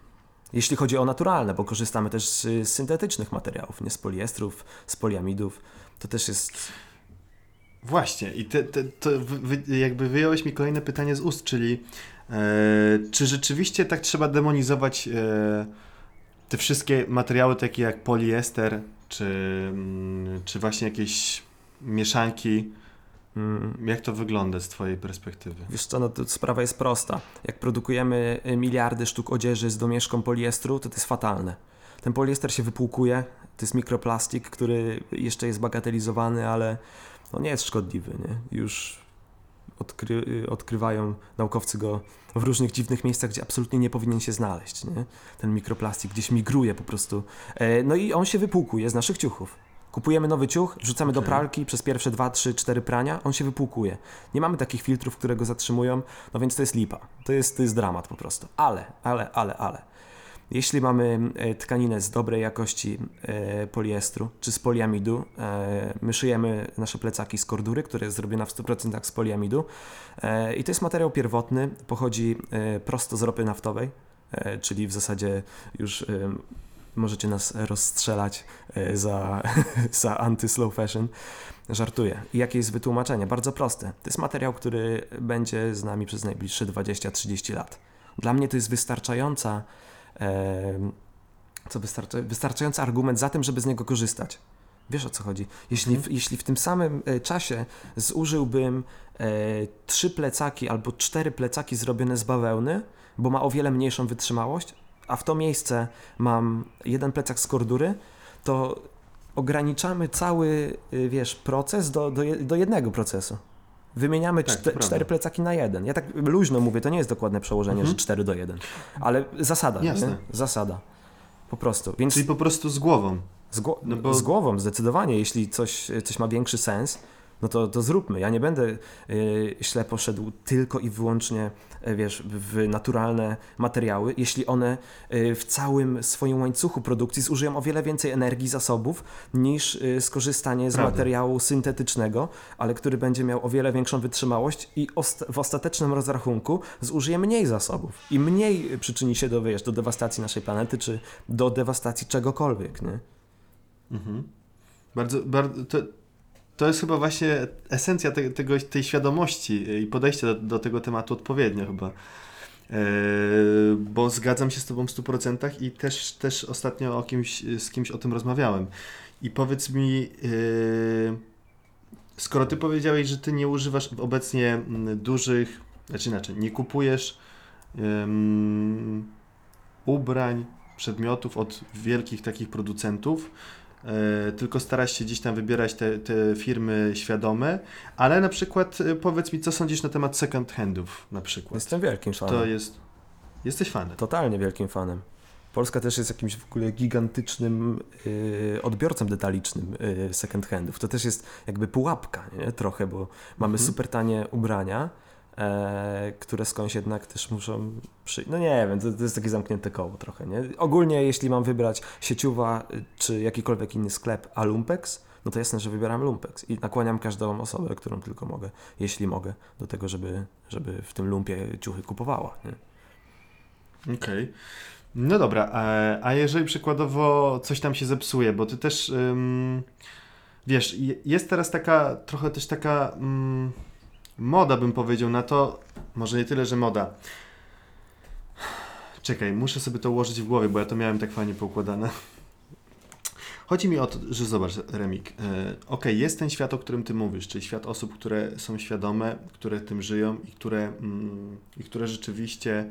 Jeśli chodzi o naturalne, bo korzystamy też z, z syntetycznych materiałów, nie z poliestrów, z poliamidów. To też jest Właśnie, i te, te, to wy- jakby wyjąłeś mi kolejne pytanie z ust, czyli e, czy rzeczywiście tak trzeba demonizować e, te wszystkie materiały takie jak poliester, czy, mm, czy właśnie jakieś mieszanki? Mm, Jak to wygląda z twojej perspektywy? Wiesz co, no to sprawa jest prosta. Jak produkujemy y, miliardy sztuk odzieży z domieszką poliestru, to to jest fatalne. Ten poliester się wypłukuje, to jest mikroplastik, który jeszcze jest bagatelizowany, ale no nie jest szkodliwy, nie? Już odkry, y, odkrywają naukowcy go w różnych dziwnych miejscach, gdzie absolutnie nie powinien się znaleźć, nie? Ten mikroplastik gdzieś migruje po prostu. E, No i on się wypłukuje z naszych ciuchów. Kupujemy nowy ciuch, wrzucamy do Okej. pralki przez pierwsze 2, 3, 4 prania, on się wypłukuje. Nie mamy takich filtrów, które go zatrzymują, no więc to jest lipa. To jest, to jest dramat po prostu. Ale, ale, ale, ale. Jeśli mamy e, tkaninę z dobrej jakości e, poliestru czy z poliamidu, e, my szyjemy nasze plecaki z kordury, która jest zrobiona w 100% z poliamidu i to jest materiał pierwotny, pochodzi prosto z ropy naftowej, czyli w zasadzie już możecie nas rozstrzelać e, za, za anty-slow fashion. Żartuję. I jakie jest wytłumaczenie? Bardzo proste. To jest materiał, który będzie z nami przez najbliższe 20-30 lat. Dla mnie to jest wystarczająca, co wystarcza, wystarczający argument za tym, żeby z niego korzystać. Wiesz o co chodzi? Jeśli, w, jeśli w tym samym e, czasie zużyłbym e, trzy plecaki albo cztery plecaki zrobione z bawełny, bo ma o wiele mniejszą wytrzymałość, a w to miejsce mam jeden plecak z kordury, to ograniczamy cały, y, wiesz, proces do, do, do jednego procesu. Wymieniamy Tak, czte, cztery plecaki na jeden. Ja tak luźno mówię, to nie jest dokładne przełożenie, Mhm. że 4 do 1. Ale zasada, Jasne. nie? Zasada. Po prostu. Więc Czyli po prostu z głową. z, gło- no bo- z głową zdecydowanie, jeśli coś, coś ma większy sens, no to, to zróbmy. Ja nie będę y, ślepo szedł tylko i wyłącznie, y, wiesz, w naturalne materiały, jeśli one y, w całym swoim łańcuchu produkcji zużyją o wiele więcej energii, zasobów, niż y, skorzystanie z Prawda. materiału syntetycznego, ale który będzie miał o wiele większą wytrzymałość i w ostatecznym rozrachunku zużyje mniej zasobów i mniej przyczyni się do, wiesz, do dewastacji naszej planety, czy do dewastacji czegokolwiek, nie? Mhm. Bardzo, bardzo to, to jest chyba właśnie esencja te, tego, tej świadomości i podejście do, do tego tematu odpowiednio chyba. E, bo zgadzam się z Tobą w 100% i też, też ostatnio o kimś, z kimś o tym rozmawiałem. I powiedz mi, e, skoro Ty powiedziałeś, że Ty nie używasz obecnie mm, dużych, znaczy inaczej, nie kupujesz ubrań, przedmiotów od wielkich takich producentów, tylko starasz się gdzieś tam wybierać te, te firmy świadome, ale na przykład e, powiedz mi, co sądzisz na temat second handów na przykład. Jestem wielkim fanem. To jest... Jesteś fanem. Totalnie wielkim fanem. Polska też jest jakimś w ogóle gigantycznym y, odbiorcą detalicznym y, second handów. To też jest jakby pułapka, nie? Trochę, bo mamy Mhm. super tanie ubrania, e, które skądś jednak też muszą przyjść. No nie wiem, to, to jest takie zamknięte koło trochę, nie? Ogólnie jeśli mam wybrać sieciowa czy jakikolwiek inny sklep, a Lumpex, no to jasne, że wybieram Lumpex i nakłaniam każdą osobę, którą tylko mogę, jeśli mogę, do tego, żeby, żeby w tym lumpie ciuchy kupowała? Okej. No dobra, a, a jeżeli przykładowo coś tam się zepsuje, bo ty też wiesz, je- jest teraz taka trochę też taka ym, moda, bym powiedział, na to, może nie tyle, że moda. Czekaj, muszę sobie to ułożyć w głowie, bo ja to miałem tak fajnie poukładane. Chodzi mi o to, że zobacz, Remik, e, okej, jest ten świat, o którym ty mówisz, czyli świat osób, które są świadome, które tym żyją i które, mm, i które rzeczywiście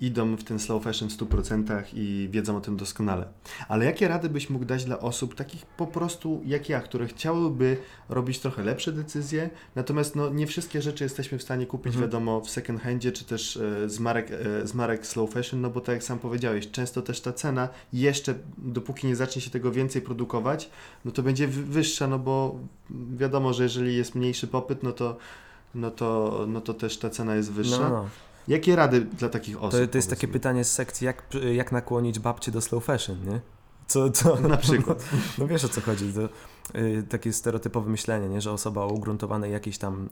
idą w ten slow fashion w 100% i wiedzą o tym doskonale. Ale jakie rady byś mógł dać dla osób takich po prostu jak ja, które chciałyby robić trochę lepsze decyzje, natomiast no, nie wszystkie rzeczy jesteśmy w stanie kupić, Mhm. wiadomo, w second handzie, czy też e, z, marek, e, z marek slow fashion, no bo tak jak sam powiedziałeś, często też ta cena jeszcze, dopóki nie zacznie się tego więcej produkować, no to będzie wy- wyższa, no bo wiadomo, że jeżeli jest mniejszy popyt, no to, no to, no to też ta cena jest wyższa. No, no. Jakie rady dla takich osób? To, to jest takie pytanie z sekcji, jak, jak nakłonić babcię do slow fashion, nie? Co, co? Na przykład. No wiesz o co chodzi. To, y, takie stereotypowe myślenie, nie? że osoba o ugruntowanej jakiejś tam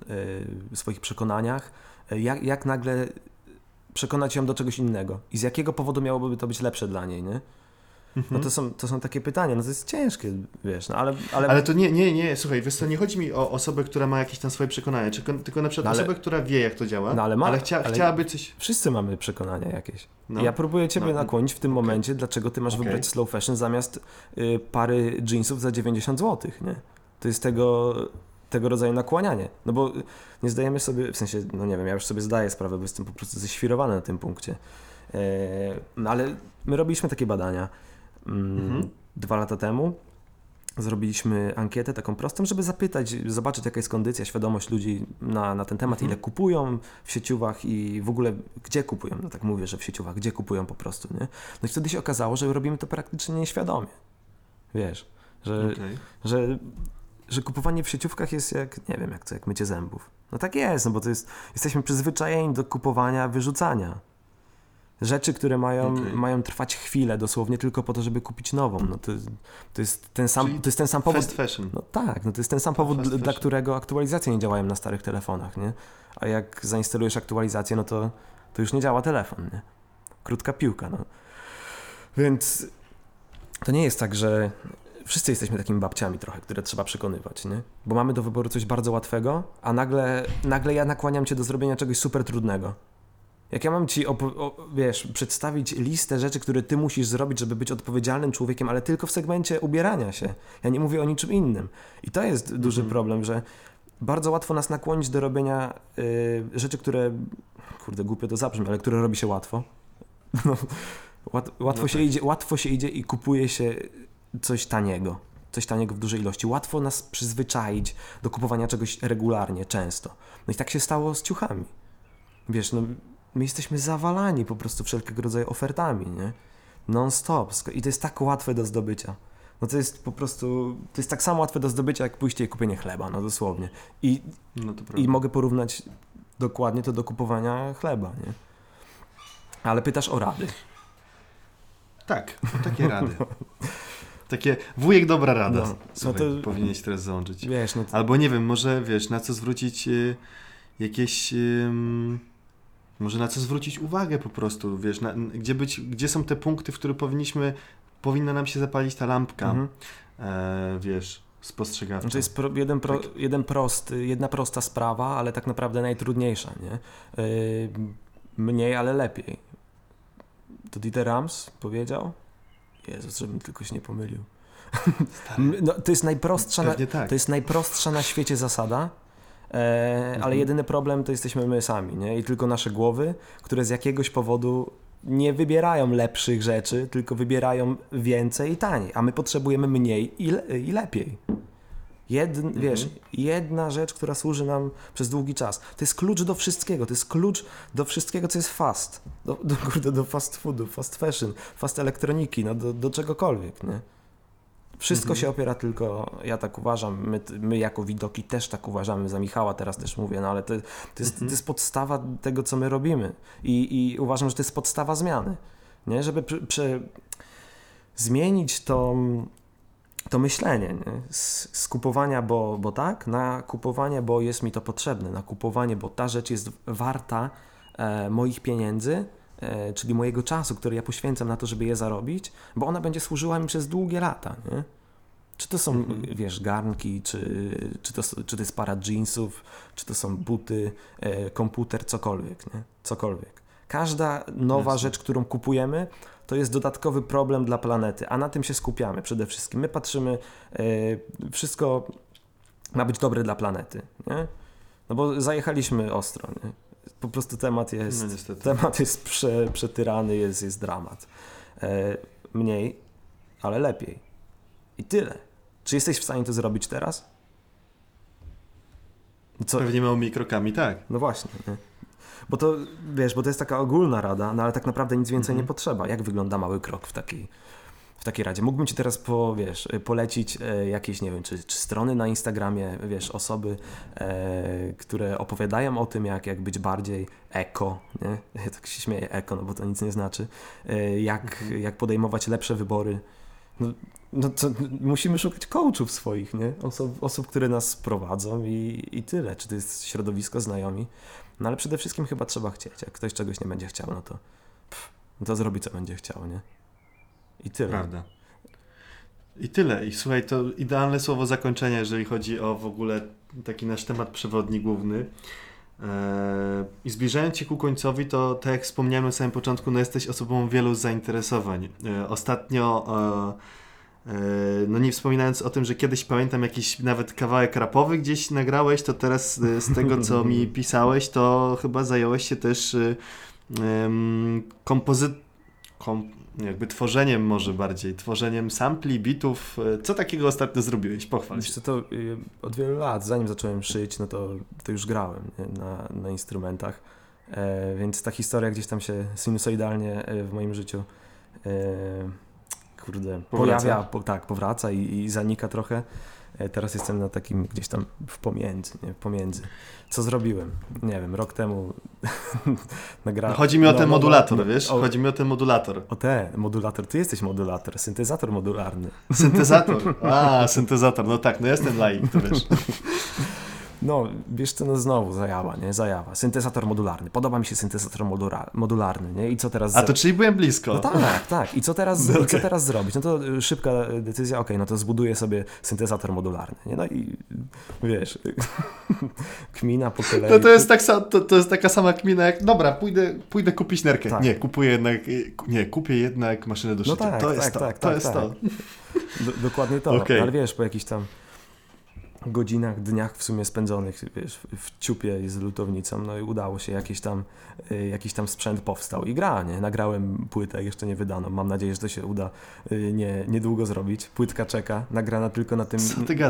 y, swoich przekonaniach, y, jak, jak nagle przekonać ją do czegoś innego i z jakiego powodu miałoby to być lepsze dla niej, nie? No Mhm. to są, to są takie pytania, no to jest ciężkie, wiesz, no ale... Ale, Ale to nie, nie, nie, słuchaj, wiesz co, nie chodzi mi o osobę, która ma jakieś tam swoje przekonania, czy, tylko na przykład No ale- osobę, która wie, jak to działa, No ale ma- chcia, ale- chciałaby coś... Wszyscy mamy przekonania jakieś. No. Ja próbuję Ciebie No. nakłonić w tym Okej. momencie, dlaczego Ty masz Okej. wybrać slow fashion zamiast y, pary jeansów za 90 zł, nie? To jest tego, tego rodzaju nakłanianie. No bo nie zdajemy sobie, w sensie, no nie wiem, ja już sobie zdaję sprawę, bo jestem po prostu ześwirowany na tym punkcie. E, no ale my robiliśmy takie badania Mhm. dwa lata temu. Zrobiliśmy ankietę taką prostą, żeby zapytać, zobaczyć jaka jest kondycja, świadomość ludzi na, na ten temat, Mhm. ile kupują w sieciówach i w ogóle gdzie kupują. No tak mówię, że w sieciówach, gdzie kupują po prostu, nie? No i wtedy się okazało, że robimy to praktycznie nieświadomie. Wiesz, że, Okej. że, że kupowanie w sieciówkach jest jak, nie wiem, jak co, jak mycie zębów. No tak jest, no bo to jest, jesteśmy przyzwyczajeni do kupowania, wyrzucania. Rzeczy, które mają, Okej. mają trwać chwilę, dosłownie tylko po to, żeby kupić nową. No to, to, jest, ten sam, Czyli to jest ten sam powód. Fast fashion. No tak, no to jest ten sam powód, Fast dla fashion. którego aktualizacje nie działają na starych telefonach, nie? A jak zainstalujesz aktualizację, no to, to już nie działa telefon, nie? Krótka piłka, no. Więc to nie jest tak, że wszyscy jesteśmy takimi babciami trochę, które trzeba przekonywać, nie? Bo mamy do wyboru coś bardzo łatwego, a nagle, nagle ja nakłaniam cię do zrobienia czegoś super trudnego. Jak ja mam ci, o, wiesz, przedstawić listę rzeczy, które ty musisz zrobić, żeby być odpowiedzialnym człowiekiem, ale tylko w segmencie ubierania się. Ja nie mówię o niczym innym. I to jest duży Mhm. problem, że bardzo łatwo nas nakłonić do robienia y, rzeczy, które, kurde, głupio to zabrzmi, ale które robi się łatwo. No, łat, łatwo, No się tak. idzie, łatwo się idzie i kupuje się coś taniego. Coś taniego w dużej ilości. Łatwo nas przyzwyczaić do kupowania czegoś regularnie, często. No i tak się stało z ciuchami. Wiesz, no, my jesteśmy zawalani po prostu wszelkiego rodzaju ofertami, nie? Non-stop. I to jest tak łatwe do zdobycia. No to jest po prostu, to jest tak samo łatwe do zdobycia, jak pójście i kupienie chleba, no dosłownie. I, No i mogę porównać dokładnie to do kupowania chleba, nie? Ale pytasz o rady. Tak, takie rady. Takie wujek dobra rada. No, Słuchaj, no to- powinieneś teraz załączyć. Wiesz, no to, Albo nie wiem, może wiesz, na co zwrócić y, jakieś. ym, może na co zwrócić uwagę po prostu, wiesz, na, gdzie, być, gdzie są te punkty, w których powinniśmy, powinna nam się zapalić ta lampka, mhm. e, wiesz, spostrzegawcza. To jest pro, jeden, pro, Tak. jeden prosty, jedna prosta sprawa, ale tak naprawdę najtrudniejsza, nie? Yy, mniej, ale lepiej. To Dieter Rams powiedział? Jezus, żebym tylko się nie pomylił. No, to jest najprostsza na, tak. to jest najprostsza na świecie zasada, e, ale Mhm. jedyny problem to jesteśmy my sami, nie? I tylko nasze głowy, które z jakiegoś powodu nie wybierają lepszych rzeczy, tylko wybierają więcej i taniej, a my potrzebujemy mniej i, le- i lepiej. Jed, Mhm. Wiesz, jedna rzecz, która służy nam przez długi czas. To jest klucz do wszystkiego. To jest klucz do wszystkiego, co jest fast. Do, do, do fast foodu, fast fashion, fast elektroniki, no do, do czegokolwiek, nie? Wszystko Mhm. się opiera tylko, ja tak uważam, my, my jako widoki też tak uważamy, za Michała teraz też mówię, no ale to, to, jest, to Mhm. jest podstawa tego, co my robimy. I, I uważam, że to jest podstawa zmiany. Nie? Żeby prze, prze, zmienić to, to myślenie nie? Z, z kupowania, bo, bo tak, na kupowanie, bo jest mi to potrzebne, na kupowanie, bo ta rzecz jest warta e, moich pieniędzy, czyli mojego czasu, który ja poświęcam na to, żeby je zarobić, bo ona będzie służyła mi przez długie lata. Nie? Czy to są, Mhm. wiesz, garnki, czy, czy, to, czy to jest para jeansów, czy to są buty, e, komputer, cokolwiek, nie? Cokolwiek. Każda nowa Jasne. rzecz, którą kupujemy, to jest dodatkowy problem dla planety, a na tym się skupiamy przede wszystkim. My patrzymy, e, wszystko ma być dobre dla planety, nie? No bo zajechaliśmy ostro, nie? Po prostu temat jest, No temat jest prze, przetyrany, jest, jest dramat. E, mniej, ale lepiej. I tyle. Czy jesteś w stanie to zrobić teraz? Co, Pewnie małymi krokami, tak. no właśnie, nie? Bo to, wiesz, bo to jest taka ogólna rada, no ale tak naprawdę nic więcej Mhm. nie potrzeba. Jak wygląda mały krok w takiej, w takiej radzie. Mógłbym ci teraz po, wiesz, polecić e, jakieś, nie wiem, czy, czy strony na Instagramie, wiesz, osoby, e, które opowiadają o tym, jak, jak być bardziej eko, nie? Ja tak się śmieję, eko, no bo to nic nie znaczy. E, jak, jak podejmować lepsze wybory. No, no to musimy szukać coachów swoich, nie? Osób, osób które nas prowadzą i, i tyle. Czy to jest środowisko, znajomi. No ale przede wszystkim chyba trzeba chcieć. Jak ktoś czegoś nie będzie chciał, no to, pff, no to zrobi, co będzie chciał, nie? I tyle. Prawda. I tyle. I słuchaj, to idealne słowo zakończenia, jeżeli chodzi o w ogóle taki nasz temat przewodni główny. Eee, I zbliżając się ku końcowi, to tak jak wspomniałem na samym początku, no jesteś osobą wielu zainteresowań. Eee, ostatnio, eee, no nie wspominając o tym, że kiedyś pamiętam jakiś nawet kawałek rapowy gdzieś nagrałeś, to teraz e, z tego, co mi pisałeś, to chyba zająłeś się też e, kompozy... Kom... jakby tworzeniem może bardziej, tworzeniem sampli, bitów. E, Co takiego ostatnio zrobiłeś? Pochwal się. to y, od wielu lat, zanim zacząłem szyć, no to, to już grałem nie? Na, na instrumentach. E, więc ta historia gdzieś tam się sinusoidalnie e, w moim życiu e, kurde, Powraca. pojawia, po, tak, powraca i, i zanika trochę. E, teraz jestem na takim gdzieś tam w pomiędzy, nie? pomiędzy. Co zrobiłem? Nie wiem, rok temu nagrałem. No, chodzi mi o no, ten no, modulator, no, wiesz? O, Chodzi mi o ten modulator. o te, modulator. Ty jesteś modulator, syntezator modularny. Syntezator. A, syntezator. No tak, no jestem laik, to wiesz. No, wiesz co, no znowu zajawa, nie? Zajawa. Syntezator modularny. Podoba mi się syntezator modula- modularny, nie? I co teraz... A to czyli byłem blisko. No tak, tak. I co teraz, No i co teraz zrobić? No to y, szybka decyzja, okej, no to zbuduję sobie syntezator modularny, nie? No i wiesz, kmina po kolei. No to jest, tak, to, to jest taka sama kmina jak, dobra, pójdę, pójdę kupić nerkę. Tak. Nie, kupuję jednak, y, nie, kupię jednak maszynę do No szycia. tak, to jest tak, to, tak, to tak, jest tak. to. Do, dokładnie to. Okej. Ale wiesz, po jakichś tam godzinach, dniach w sumie spędzonych wiesz, w- ciupie z lutownicą, no i udało się, jakiś tam, y, jakiś tam sprzęt powstał i gra, nie? Nagrałem płytę, jeszcze nie wydaną, mam nadzieję, że to się uda y, nie, niedługo zrobić. Płytka czeka, nagrana tylko na tym,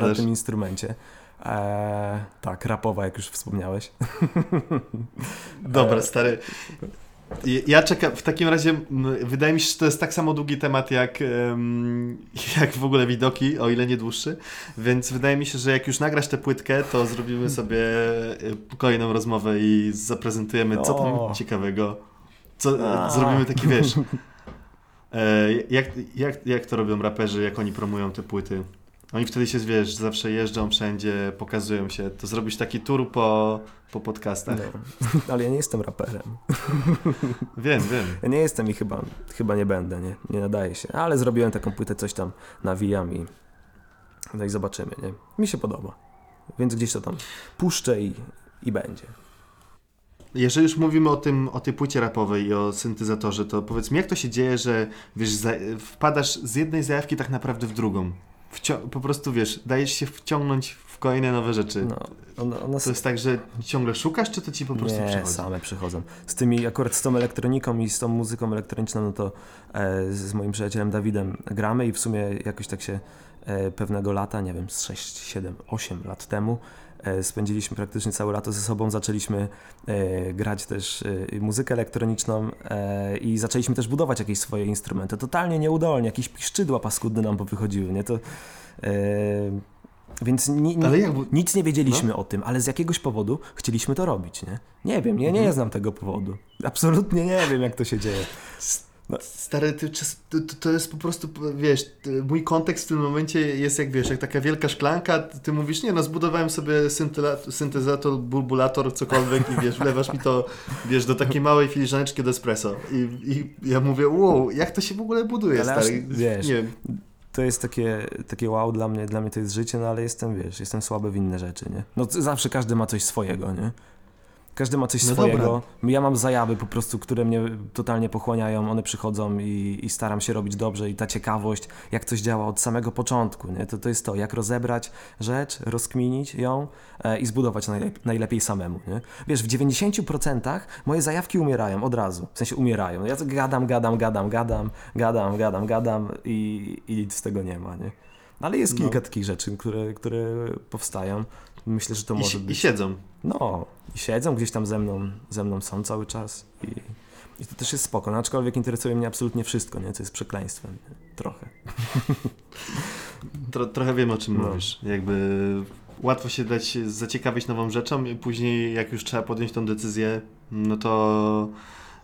na tym instrumencie. Eee, tak, rapowa, jak już wspomniałeś. Dobra, E, stary. Ja czekam, w takim razie wydaje mi się, że to jest tak samo długi temat jak, jak w ogóle widoki, o ile nie dłuższy, więc wydaje mi się, że jak już nagrasz tę płytkę, to zrobimy sobie e, kolejną rozmowę i zaprezentujemy, co tam ciekawego, co, A. zrobimy taki, wiesz, e, jak, jak, jak to robią raperzy, jak oni promują te płyty. Oni wtedy się, wiesz, zawsze jeżdżą wszędzie, pokazują się, to zrobisz taki tour po, po podcastach. No. Ale ja nie jestem raperem. Wiem, wiem. Ja nie jestem i chyba, chyba nie będę, nie, nie nadaje się. Ale zrobiłem taką płytę, coś tam nawijam i, no i zobaczymy, nie? Mi się podoba. Więc gdzieś to tam puszczę i, i będzie. Jeżeli już mówimy o, tym, o tej płycie rapowej i o syntezatorze, to powiedz mi, jak to się dzieje, że wiesz, wpadasz z jednej zajawki tak naprawdę w drugą? Po prostu wiesz, dajesz się wciągnąć w kolejne nowe rzeczy. No, one, one To jest tak, że ciągle szukasz, czy to ci po prostu nie, przychodzi? same przychodzą. Z tymi, akurat z tą elektroniką i z tą muzyką elektroniczną, no to e, z moim przyjacielem Dawidem gramy i w sumie jakoś tak się e, pewnego lata, nie wiem, z 6, 7, 8 lat temu spędziliśmy praktycznie całe lato ze sobą, zaczęliśmy e, grać też e, muzykę elektroniczną e, i zaczęliśmy też budować jakieś swoje instrumenty. Totalnie nieudolnie, jakieś piszczydła paskudne nam powychodziły, nie? To, e, więc ni, ni, jak... nic nie wiedzieliśmy o tym, ale z jakiegoś powodu chcieliśmy to robić, nie? Nie wiem, ja nie Mhm. znam tego powodu. Absolutnie nie wiem, jak to się dzieje. No. Stary, ty, to, to- jest po prostu, wiesz, mój kontekst w tym momencie jest jak, wiesz, jak taka wielka szklanka, ty mówisz, nie no, zbudowałem sobie syntezator, bulbulator, cokolwiek i wiesz, wlewasz mi to, wiesz, do takiej małej filiżaneczki do espresso i, i ja mówię, wow, jak to się w ogóle buduje, Ale aż, stary, wiesz, nie wiem, To jest takie, takie wow dla mnie, dla mnie to jest życie, no ale jestem, wiesz, jestem słaby w inne rzeczy, nie? No zawsze każdy ma coś swojego, nie? Każdy ma coś No swojego. dobra. Ja mam zajawy po prostu, które mnie totalnie pochłaniają, one przychodzą i, i staram się robić dobrze i ta ciekawość, jak coś działa od samego początku, nie? To, to jest to, jak rozebrać rzecz, rozkminić ją e, i zbudować najlep- najlepiej samemu, nie? Wiesz, w 90% moje zajawki umierają od razu, w sensie umierają. Ja gadam, gadam, gadam, gadam, gadam, gadam, gadam i, i nic z tego nie ma, nie? Ale jest No. kilka takich rzeczy, które, które powstają. Myślę, że to I, może si- i być. siedzą. No, i siedzą gdzieś tam ze mną, ze mną są cały czas i, i to też jest spoko, no, aczkolwiek interesuje mnie absolutnie wszystko, nie? Co jest przekleństwem, nie? trochę. Tro, trochę wiem o czym No. mówisz. Jakby łatwo się dać zaciekawić nową rzeczą i później jak już trzeba podjąć tą decyzję, no to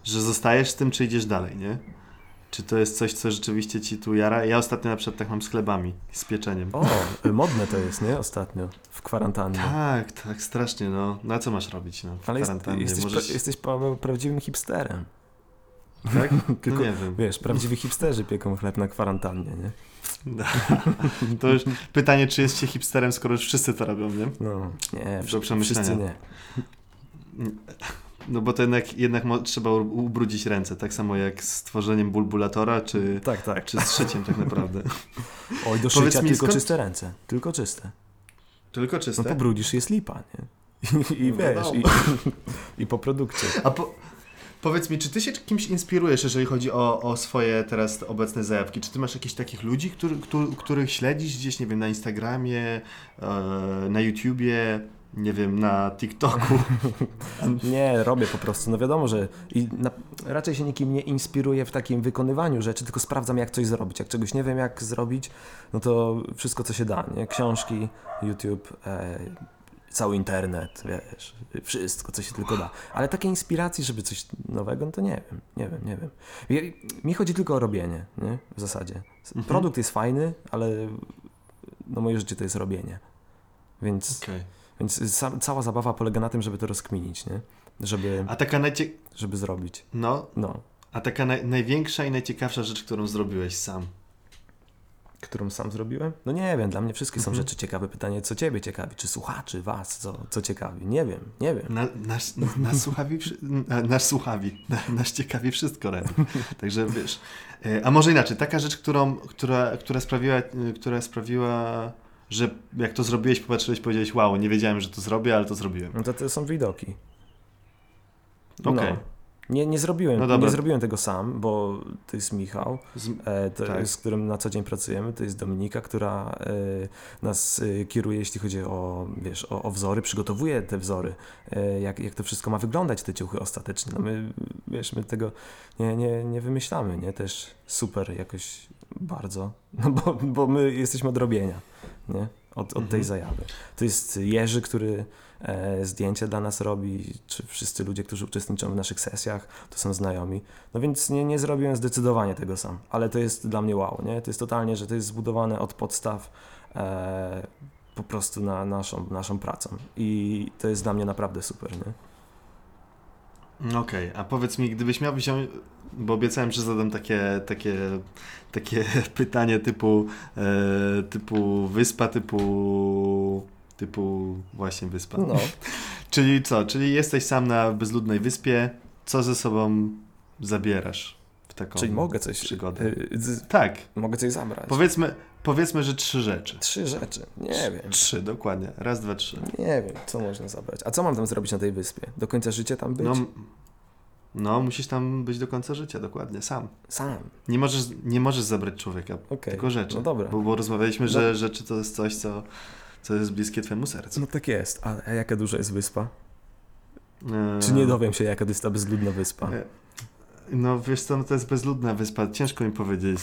że zostajesz z tym, czy idziesz dalej, nie? Czy to jest coś, co rzeczywiście ci tu jara? Ja ostatnio na przykład tak mam z chlebami, z pieczeniem. O, modne to jest, nie? Ostatnio, w kwarantannie. Tak, tak, strasznie, no. No a co masz robić, no, w Ale jest, kwarantannie? jesteś, Możesz... pra, jesteś Paweł, prawdziwym hipsterem. Tak? Tylko, No nie wiem. wiesz, prawdziwi hipsterzy pieką chleb na kwarantannie, nie? To już pytanie, czy jest się hipsterem, skoro już wszyscy to robią, nie? No, nie, Do wszyscy nie. No bo to jednak, jednak trzeba ubrudzić ręce, tak samo jak z tworzeniem bulbulatora, czy, Tak, tak. czy z szyciem tak naprawdę. Oj, do Powiedz szycia mi, tylko skąd- czyste ręce. Tylko czyste. Tylko No czyste? pobrudzisz jest lipa, nie? I, i No wiesz, i, i po produkcie. A po, powiedz mi, czy ty się kimś inspirujesz, jeżeli chodzi o, o swoje teraz obecne zajawki? Czy ty masz jakichś takich ludzi, który, któ- których śledzisz gdzieś, nie wiem, na Instagramie, e, na YouTubie, nie wiem, na TikToku? Nie, robię po prostu. No wiadomo, że i na, raczej się nikim nie inspiruję w takim wykonywaniu rzeczy, tylko sprawdzam jak coś zrobić. Jak czegoś nie wiem jak zrobić, no to wszystko co się da, nie? Książki, YouTube, e, cały internet, wiesz, wszystko co się tylko da. Ale takiej inspiracji, żeby coś nowego, no to nie wiem, nie wiem, nie wiem. Mi chodzi tylko o robienie, nie? W zasadzie. Mhm. Produkt jest fajny, ale no moje życie to jest robienie. Więc... Okej. Więc cała zabawa polega na tym, żeby to rozkminić, nie? Żeby, A taka, najcie... żeby zrobić. no, No. a taka naj, największa i najciekawsza rzecz, którą zrobiłeś sam? Którą sam zrobiłem? No nie wiem, dla mnie wszystkie są Mhm. rzeczy ciekawe. Pytanie, co ciebie ciekawi? Czy słuchaczy, was, co, co ciekawi? Nie wiem, nie wiem. Na, nas, nas słuchawi, nas słuchawi, na, nas ciekawi wszystko, Ren. Także wiesz. E, A może inaczej, taka rzecz, którą, która, która, sprawiła, e, która sprawiła, że jak to zrobiłeś, popatrzyłeś, powiedziałeś, wow, nie wiedziałem, że to zrobię, ale to zrobiłem. No to, to są widoki. Okej. No. Nie, nie, zrobiłem, No nie zrobiłem tego sam, bo to jest Michał, Z, e, to, Tak. z którym na co dzień pracujemy, to jest Dominika, która e, nas e, kieruje, jeśli chodzi o, wiesz, o, o wzory, przygotowuje te wzory, jak, jak to wszystko ma wyglądać, te ciuchy ostateczne. No my, wiesz, my tego nie, nie, nie wymyślamy, nie? Też super jakoś bardzo, no bo, bo my jesteśmy od robienia, nie? Od, od tej Mhm. zajawy. To jest Jerzy, który e, zdjęcia dla nas robi, czy wszyscy ludzie, którzy uczestniczą w naszych sesjach, to są znajomi. No więc nie, nie zrobiłem zdecydowanie tego sam, ale to jest dla mnie wow, nie? To jest totalnie, że to jest zbudowane od podstaw e, po prostu na naszą, naszą pracą i to jest dla mnie naprawdę super, nie? Okej, a powiedz mi, gdybyś miał wziąć, bo obiecałem, że zadam takie, takie, takie pytanie typu, e, typu wyspa, typu, typu właśnie wyspa. No, Czyli co? Czyli jesteś sam na bezludnej wyspie. Co ze sobą zabierasz w taką czyli mogę coś, przygodę? e, z, Tak. mogę coś zabrać. Powiedzmy, powiedzmy, że trzy rzeczy. Trzy rzeczy, nie wiem. Trzy, dokładnie. Raz, dwa, trzy. Nie wiem, co można zabrać. A co mam tam zrobić na tej wyspie? Do końca życia tam być? No, no, musisz tam być do końca życia, dokładnie, sam. Sam. Nie możesz, nie możesz zabrać człowieka, Okej. tylko rzeczy. No dobra. Bo, bo rozmawialiśmy, No. że rzeczy to jest coś, co, co jest bliskie twojemu sercu. No tak jest. A, a jaka duża jest wyspa? E, Czy nie dowiem się, jaka to jest ta bezludna wyspa? e, No wiesz co, no to jest bezludna wyspa, ciężko mi powiedzieć.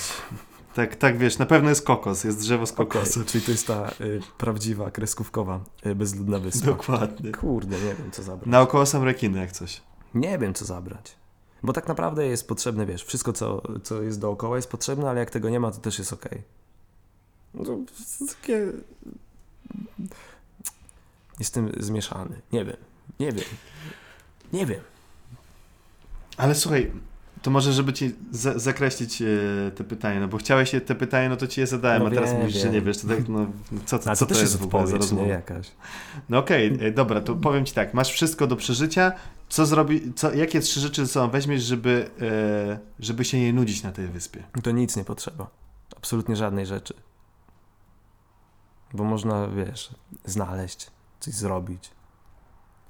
Tak, tak wiesz, na pewno jest kokos, jest drzewo z kokosu. czyli to jest ta y, prawdziwa, kreskówkowa, y, bezludna wyspa. Dokładnie. Kurde, nie wiem, co zabrać. Naokoło są rekiny jak coś. Nie wiem, co zabrać. Bo tak naprawdę jest potrzebne, wiesz, wszystko, co, co jest dookoła jest potrzebne, ale jak tego nie ma, to też jest okej. No takie... Jestem zmieszany. Nie wiem. Nie wiem. Nie wiem. Ale słuchaj, to może żeby ci za zakreślić e, te pytania, no bo chciałeś je, te pytania, no to ci je zadałem, No a teraz wiem, mówisz, że nie wiesz, to tak, no co, co, A co to to jest w ogóle za rozmowa? jakaś. No okej, e, dobra, to powiem ci tak, masz wszystko do przeżycia, co zrobi, co, jakie trzy rzeczy ze sobą weźmiesz, żeby, e, żeby się nie nudzić na tej wyspie? To nic nie potrzeba. Absolutnie żadnej rzeczy. Bo można, wiesz, znaleźć, coś zrobić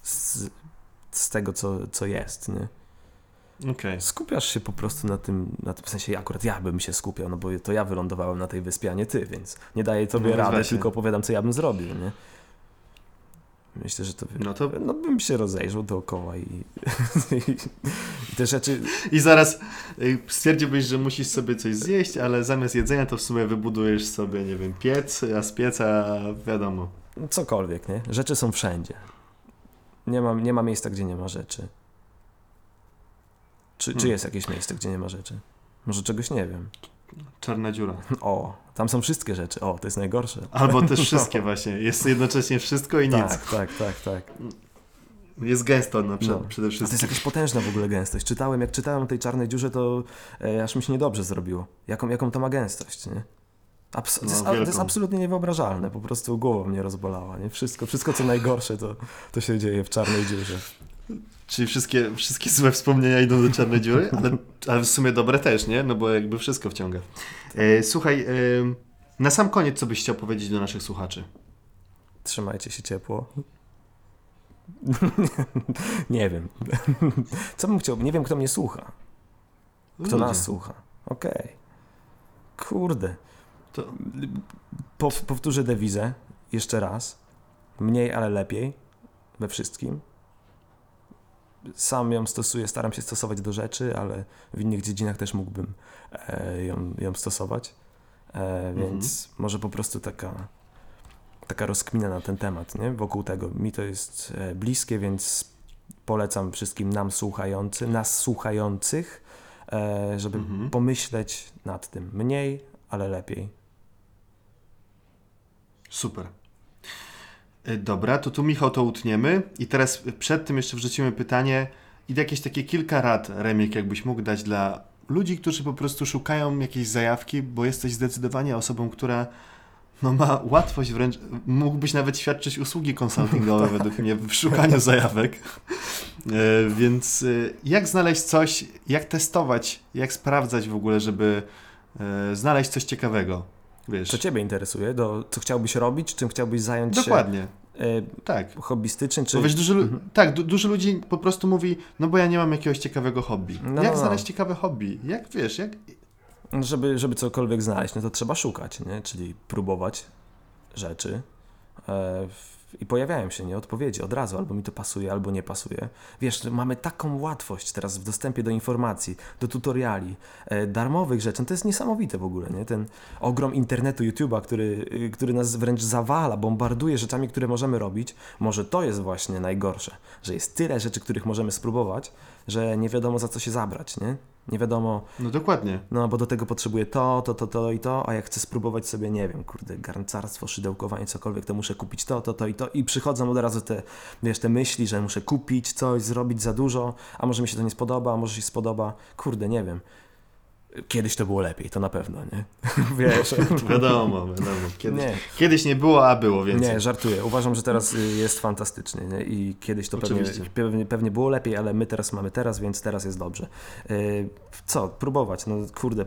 z, z tego, co, co jest, nie? Okej. Skupiasz się po prostu na tym, na tym, w sensie akurat ja bym się skupiał, no bo to ja wylądowałem na tej wyspie, a nie ty, więc nie daję tobie No, rady, właśnie. tylko opowiadam, co ja bym zrobił, nie? Myślę, że to... No to No bym się rozejrzał dookoła i, i te rzeczy... I zaraz y, stwierdziłbyś, że musisz sobie coś zjeść, ale zamiast jedzenia to w sumie wybudujesz sobie, nie wiem, piec, a z pieca wiadomo. Cokolwiek, nie? Rzeczy są wszędzie. Nie ma, nie ma miejsca, gdzie nie ma rzeczy. Czy, czy Hmm. jest jakieś miejsce, gdzie nie ma rzeczy? Może czegoś nie wiem. Czarna dziura. O, tam są wszystkie rzeczy. O, to jest najgorsze. Albo też wszystkie właśnie. Jest jednocześnie wszystko i nic. Tak, tak, tak, tak. Jest gęsto na przykład, No. przede A to jest wszystkim. jakaś potężna w ogóle gęstość. Czytałem, jak czytałem o tej czarnej dziurze, to e, aż mi się niedobrze zrobiło. Jaką, jaką to ma gęstość, nie? Abs- to, No, jest, a- to jest absolutnie niewyobrażalne. Po prostu głowa mnie rozbolała, nie? Wszystko, wszystko co najgorsze, to, to się dzieje w czarnej dziurze. Czyli wszystkie, wszystkie złe wspomnienia idą do czarnej dziury, ale, ale w sumie dobre też, nie? No bo jakby wszystko wciąga. E, słuchaj, e, na sam koniec co byś chciał powiedzieć do naszych słuchaczy? Trzymajcie się ciepło. nie wiem. Co bym chciał? Nie wiem, kto mnie słucha. Kto Ludzie. nas słucha. Okej. Kurde. To, Po, powtórzę dewizę jeszcze raz. Mniej, ale lepiej. We wszystkim. Sam ją stosuję, staram się stosować do rzeczy, ale w innych dziedzinach też mógłbym e, ją, ją stosować. E, więc może po prostu taka, taka rozkmina na ten temat, nie? Wokół tego. Mi to jest e, bliskie, więc polecam wszystkim nam słuchającym, nas słuchających, żeby Mhm. pomyśleć nad tym. Mniej, ale lepiej. Super. E, Dobra, to tu Michał to utniemy i teraz przed tym jeszcze wrzucimy pytanie i jakieś takie kilka rad, Remik, jakbyś mógł dać dla ludzi, którzy po prostu szukają jakiejś zajawki, bo jesteś zdecydowanie osobą, która no, ma łatwość wręcz, mógłbyś nawet świadczyć usługi konsultingowe według mnie w szukaniu zajawek. E, Więc e, jak znaleźć coś, jak testować, jak sprawdzać w ogóle, żeby e, znaleźć coś ciekawego? Wiesz, Co Ciebie interesuje? Do, co chciałbyś robić? Czym chciałbyś zająć Dokładnie, się? E, tak. hobbystycznie, czy... Bo wiesz, dużo, Mhm. tak, du- dużo ludzi po prostu mówi, no bo ja nie mam jakiegoś ciekawego hobby. No, jak no, no. znaleźć ciekawe hobby? Jak wiesz, jak... Żeby, żeby cokolwiek znaleźć, no to trzeba szukać, nie? Czyli próbować rzeczy e, i pojawiają się nie odpowiedzi od razu, albo mi to pasuje, albo nie pasuje. Wiesz, mamy taką łatwość teraz w dostępie do informacji, do tutoriali, e, darmowych rzeczy, no to jest niesamowite w ogóle, nie? Ten ogrom internetu, YouTube'a, który, y, który nas wręcz zawala, bombarduje rzeczami, które możemy robić, może to jest właśnie najgorsze, że jest tyle rzeczy, których możemy spróbować, że nie wiadomo za co się zabrać, nie? Nie wiadomo, No dokładnie. no, bo do tego potrzebuję to, to, to, to i to, a jak chcę spróbować sobie, nie wiem, kurde, garncarstwo, szydełkowanie, cokolwiek, to muszę kupić to, to, to i to i przychodzą od razu te, wiesz, te myśli, że muszę kupić coś, zrobić za dużo, a może mi się to nie spodoba, a może się spodoba, kurde, nie wiem. Kiedyś to było lepiej, to na pewno, nie? Wiesz, Wiadomo, wiadomo. Kiedyś nie, kiedyś nie było, a było więcej. nie, żartuję. Uważam, że teraz y, jest fantastycznie nie? i kiedyś to pewnie, pewnie, pewnie było lepiej, ale my teraz mamy teraz, więc teraz jest dobrze. Y, Co? Próbować, no kurde.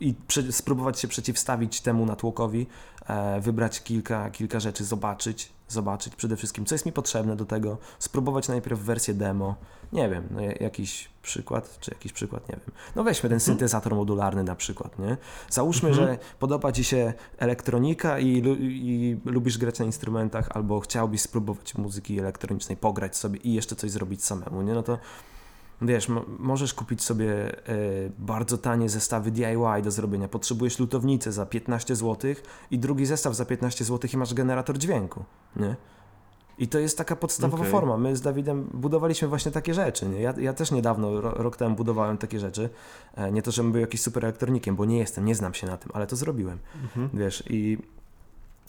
I spróbować się przeciwstawić temu natłokowi, e, wybrać kilka, kilka rzeczy, zobaczyć, zobaczyć przede wszystkim, co jest mi potrzebne do tego, spróbować najpierw wersję demo, nie wiem, no, ja- jakiś przykład, czy jakiś przykład, nie wiem. No weźmy ten syntezator modularny na przykład, nie? Załóżmy, Mhm. że podoba Ci się elektronika i, i lubisz grać na instrumentach, albo chciałbyś spróbować muzyki elektronicznej, pograć sobie i jeszcze coś zrobić samemu, nie? No to wiesz, mo- możesz kupić sobie e, bardzo tanie zestawy DIY do zrobienia. Potrzebujesz lutownicę za 15 zł i drugi zestaw za 15 zł i masz generator dźwięku, nie? I to jest taka podstawowa Okej. forma. My z Dawidem budowaliśmy właśnie takie rzeczy. Nie? Ja, ja też niedawno, ro, rok temu budowałem takie rzeczy. E, nie to, żebym był jakimś super elektronikiem, bo nie jestem, nie znam się na tym, ale to zrobiłem. Mhm. Wiesz, i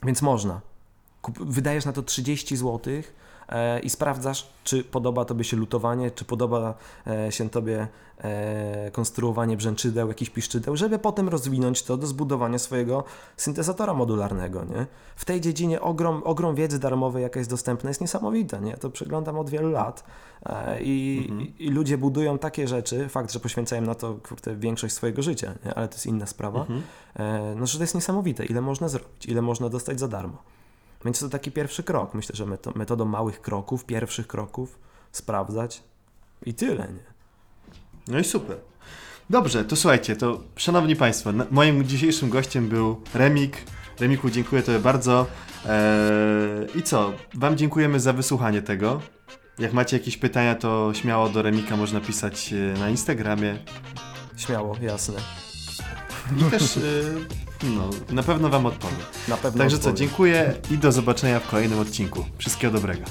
więc można. Kup, wydajesz na to 30 zł e, i sprawdzasz, czy podoba Tobie się lutowanie, czy podoba e, się Tobie e, konstruowanie brzęczydeł, jakichś piszczydeł, żeby potem rozwinąć to do zbudowania swojego syntezatora modularnego, nie? W tej dziedzinie ogrom, ogrom wiedzy darmowej, jaka jest dostępna, jest niesamowita, nie? To przeglądam od wielu lat e, i, Mhm. i, ludzie budują takie rzeczy, fakt, że poświęcają na to kurde, większość swojego życia, nie? ale to jest inna sprawa, Mhm. E, no, że to jest niesamowite, ile można zrobić, ile można dostać za darmo. Więc to taki pierwszy krok. Myślę, że meto- metodą małych kroków, pierwszych kroków, sprawdzać i tyle, nie? No i super. Dobrze, to słuchajcie, to szanowni Państwo, moim dzisiejszym gościem był Remik Remiku, dziękuję Tobie bardzo. Eee, I co? Wam dziękujemy za wysłuchanie tego. Jak macie jakieś pytania, to śmiało do Remika można pisać e, na Instagramie. Śmiało, jasne. I też e, no, na pewno Wam odpowiem. Na pewno Także co, odpowiem. dziękuję i do zobaczenia w kolejnym odcinku. Wszystkiego dobrego.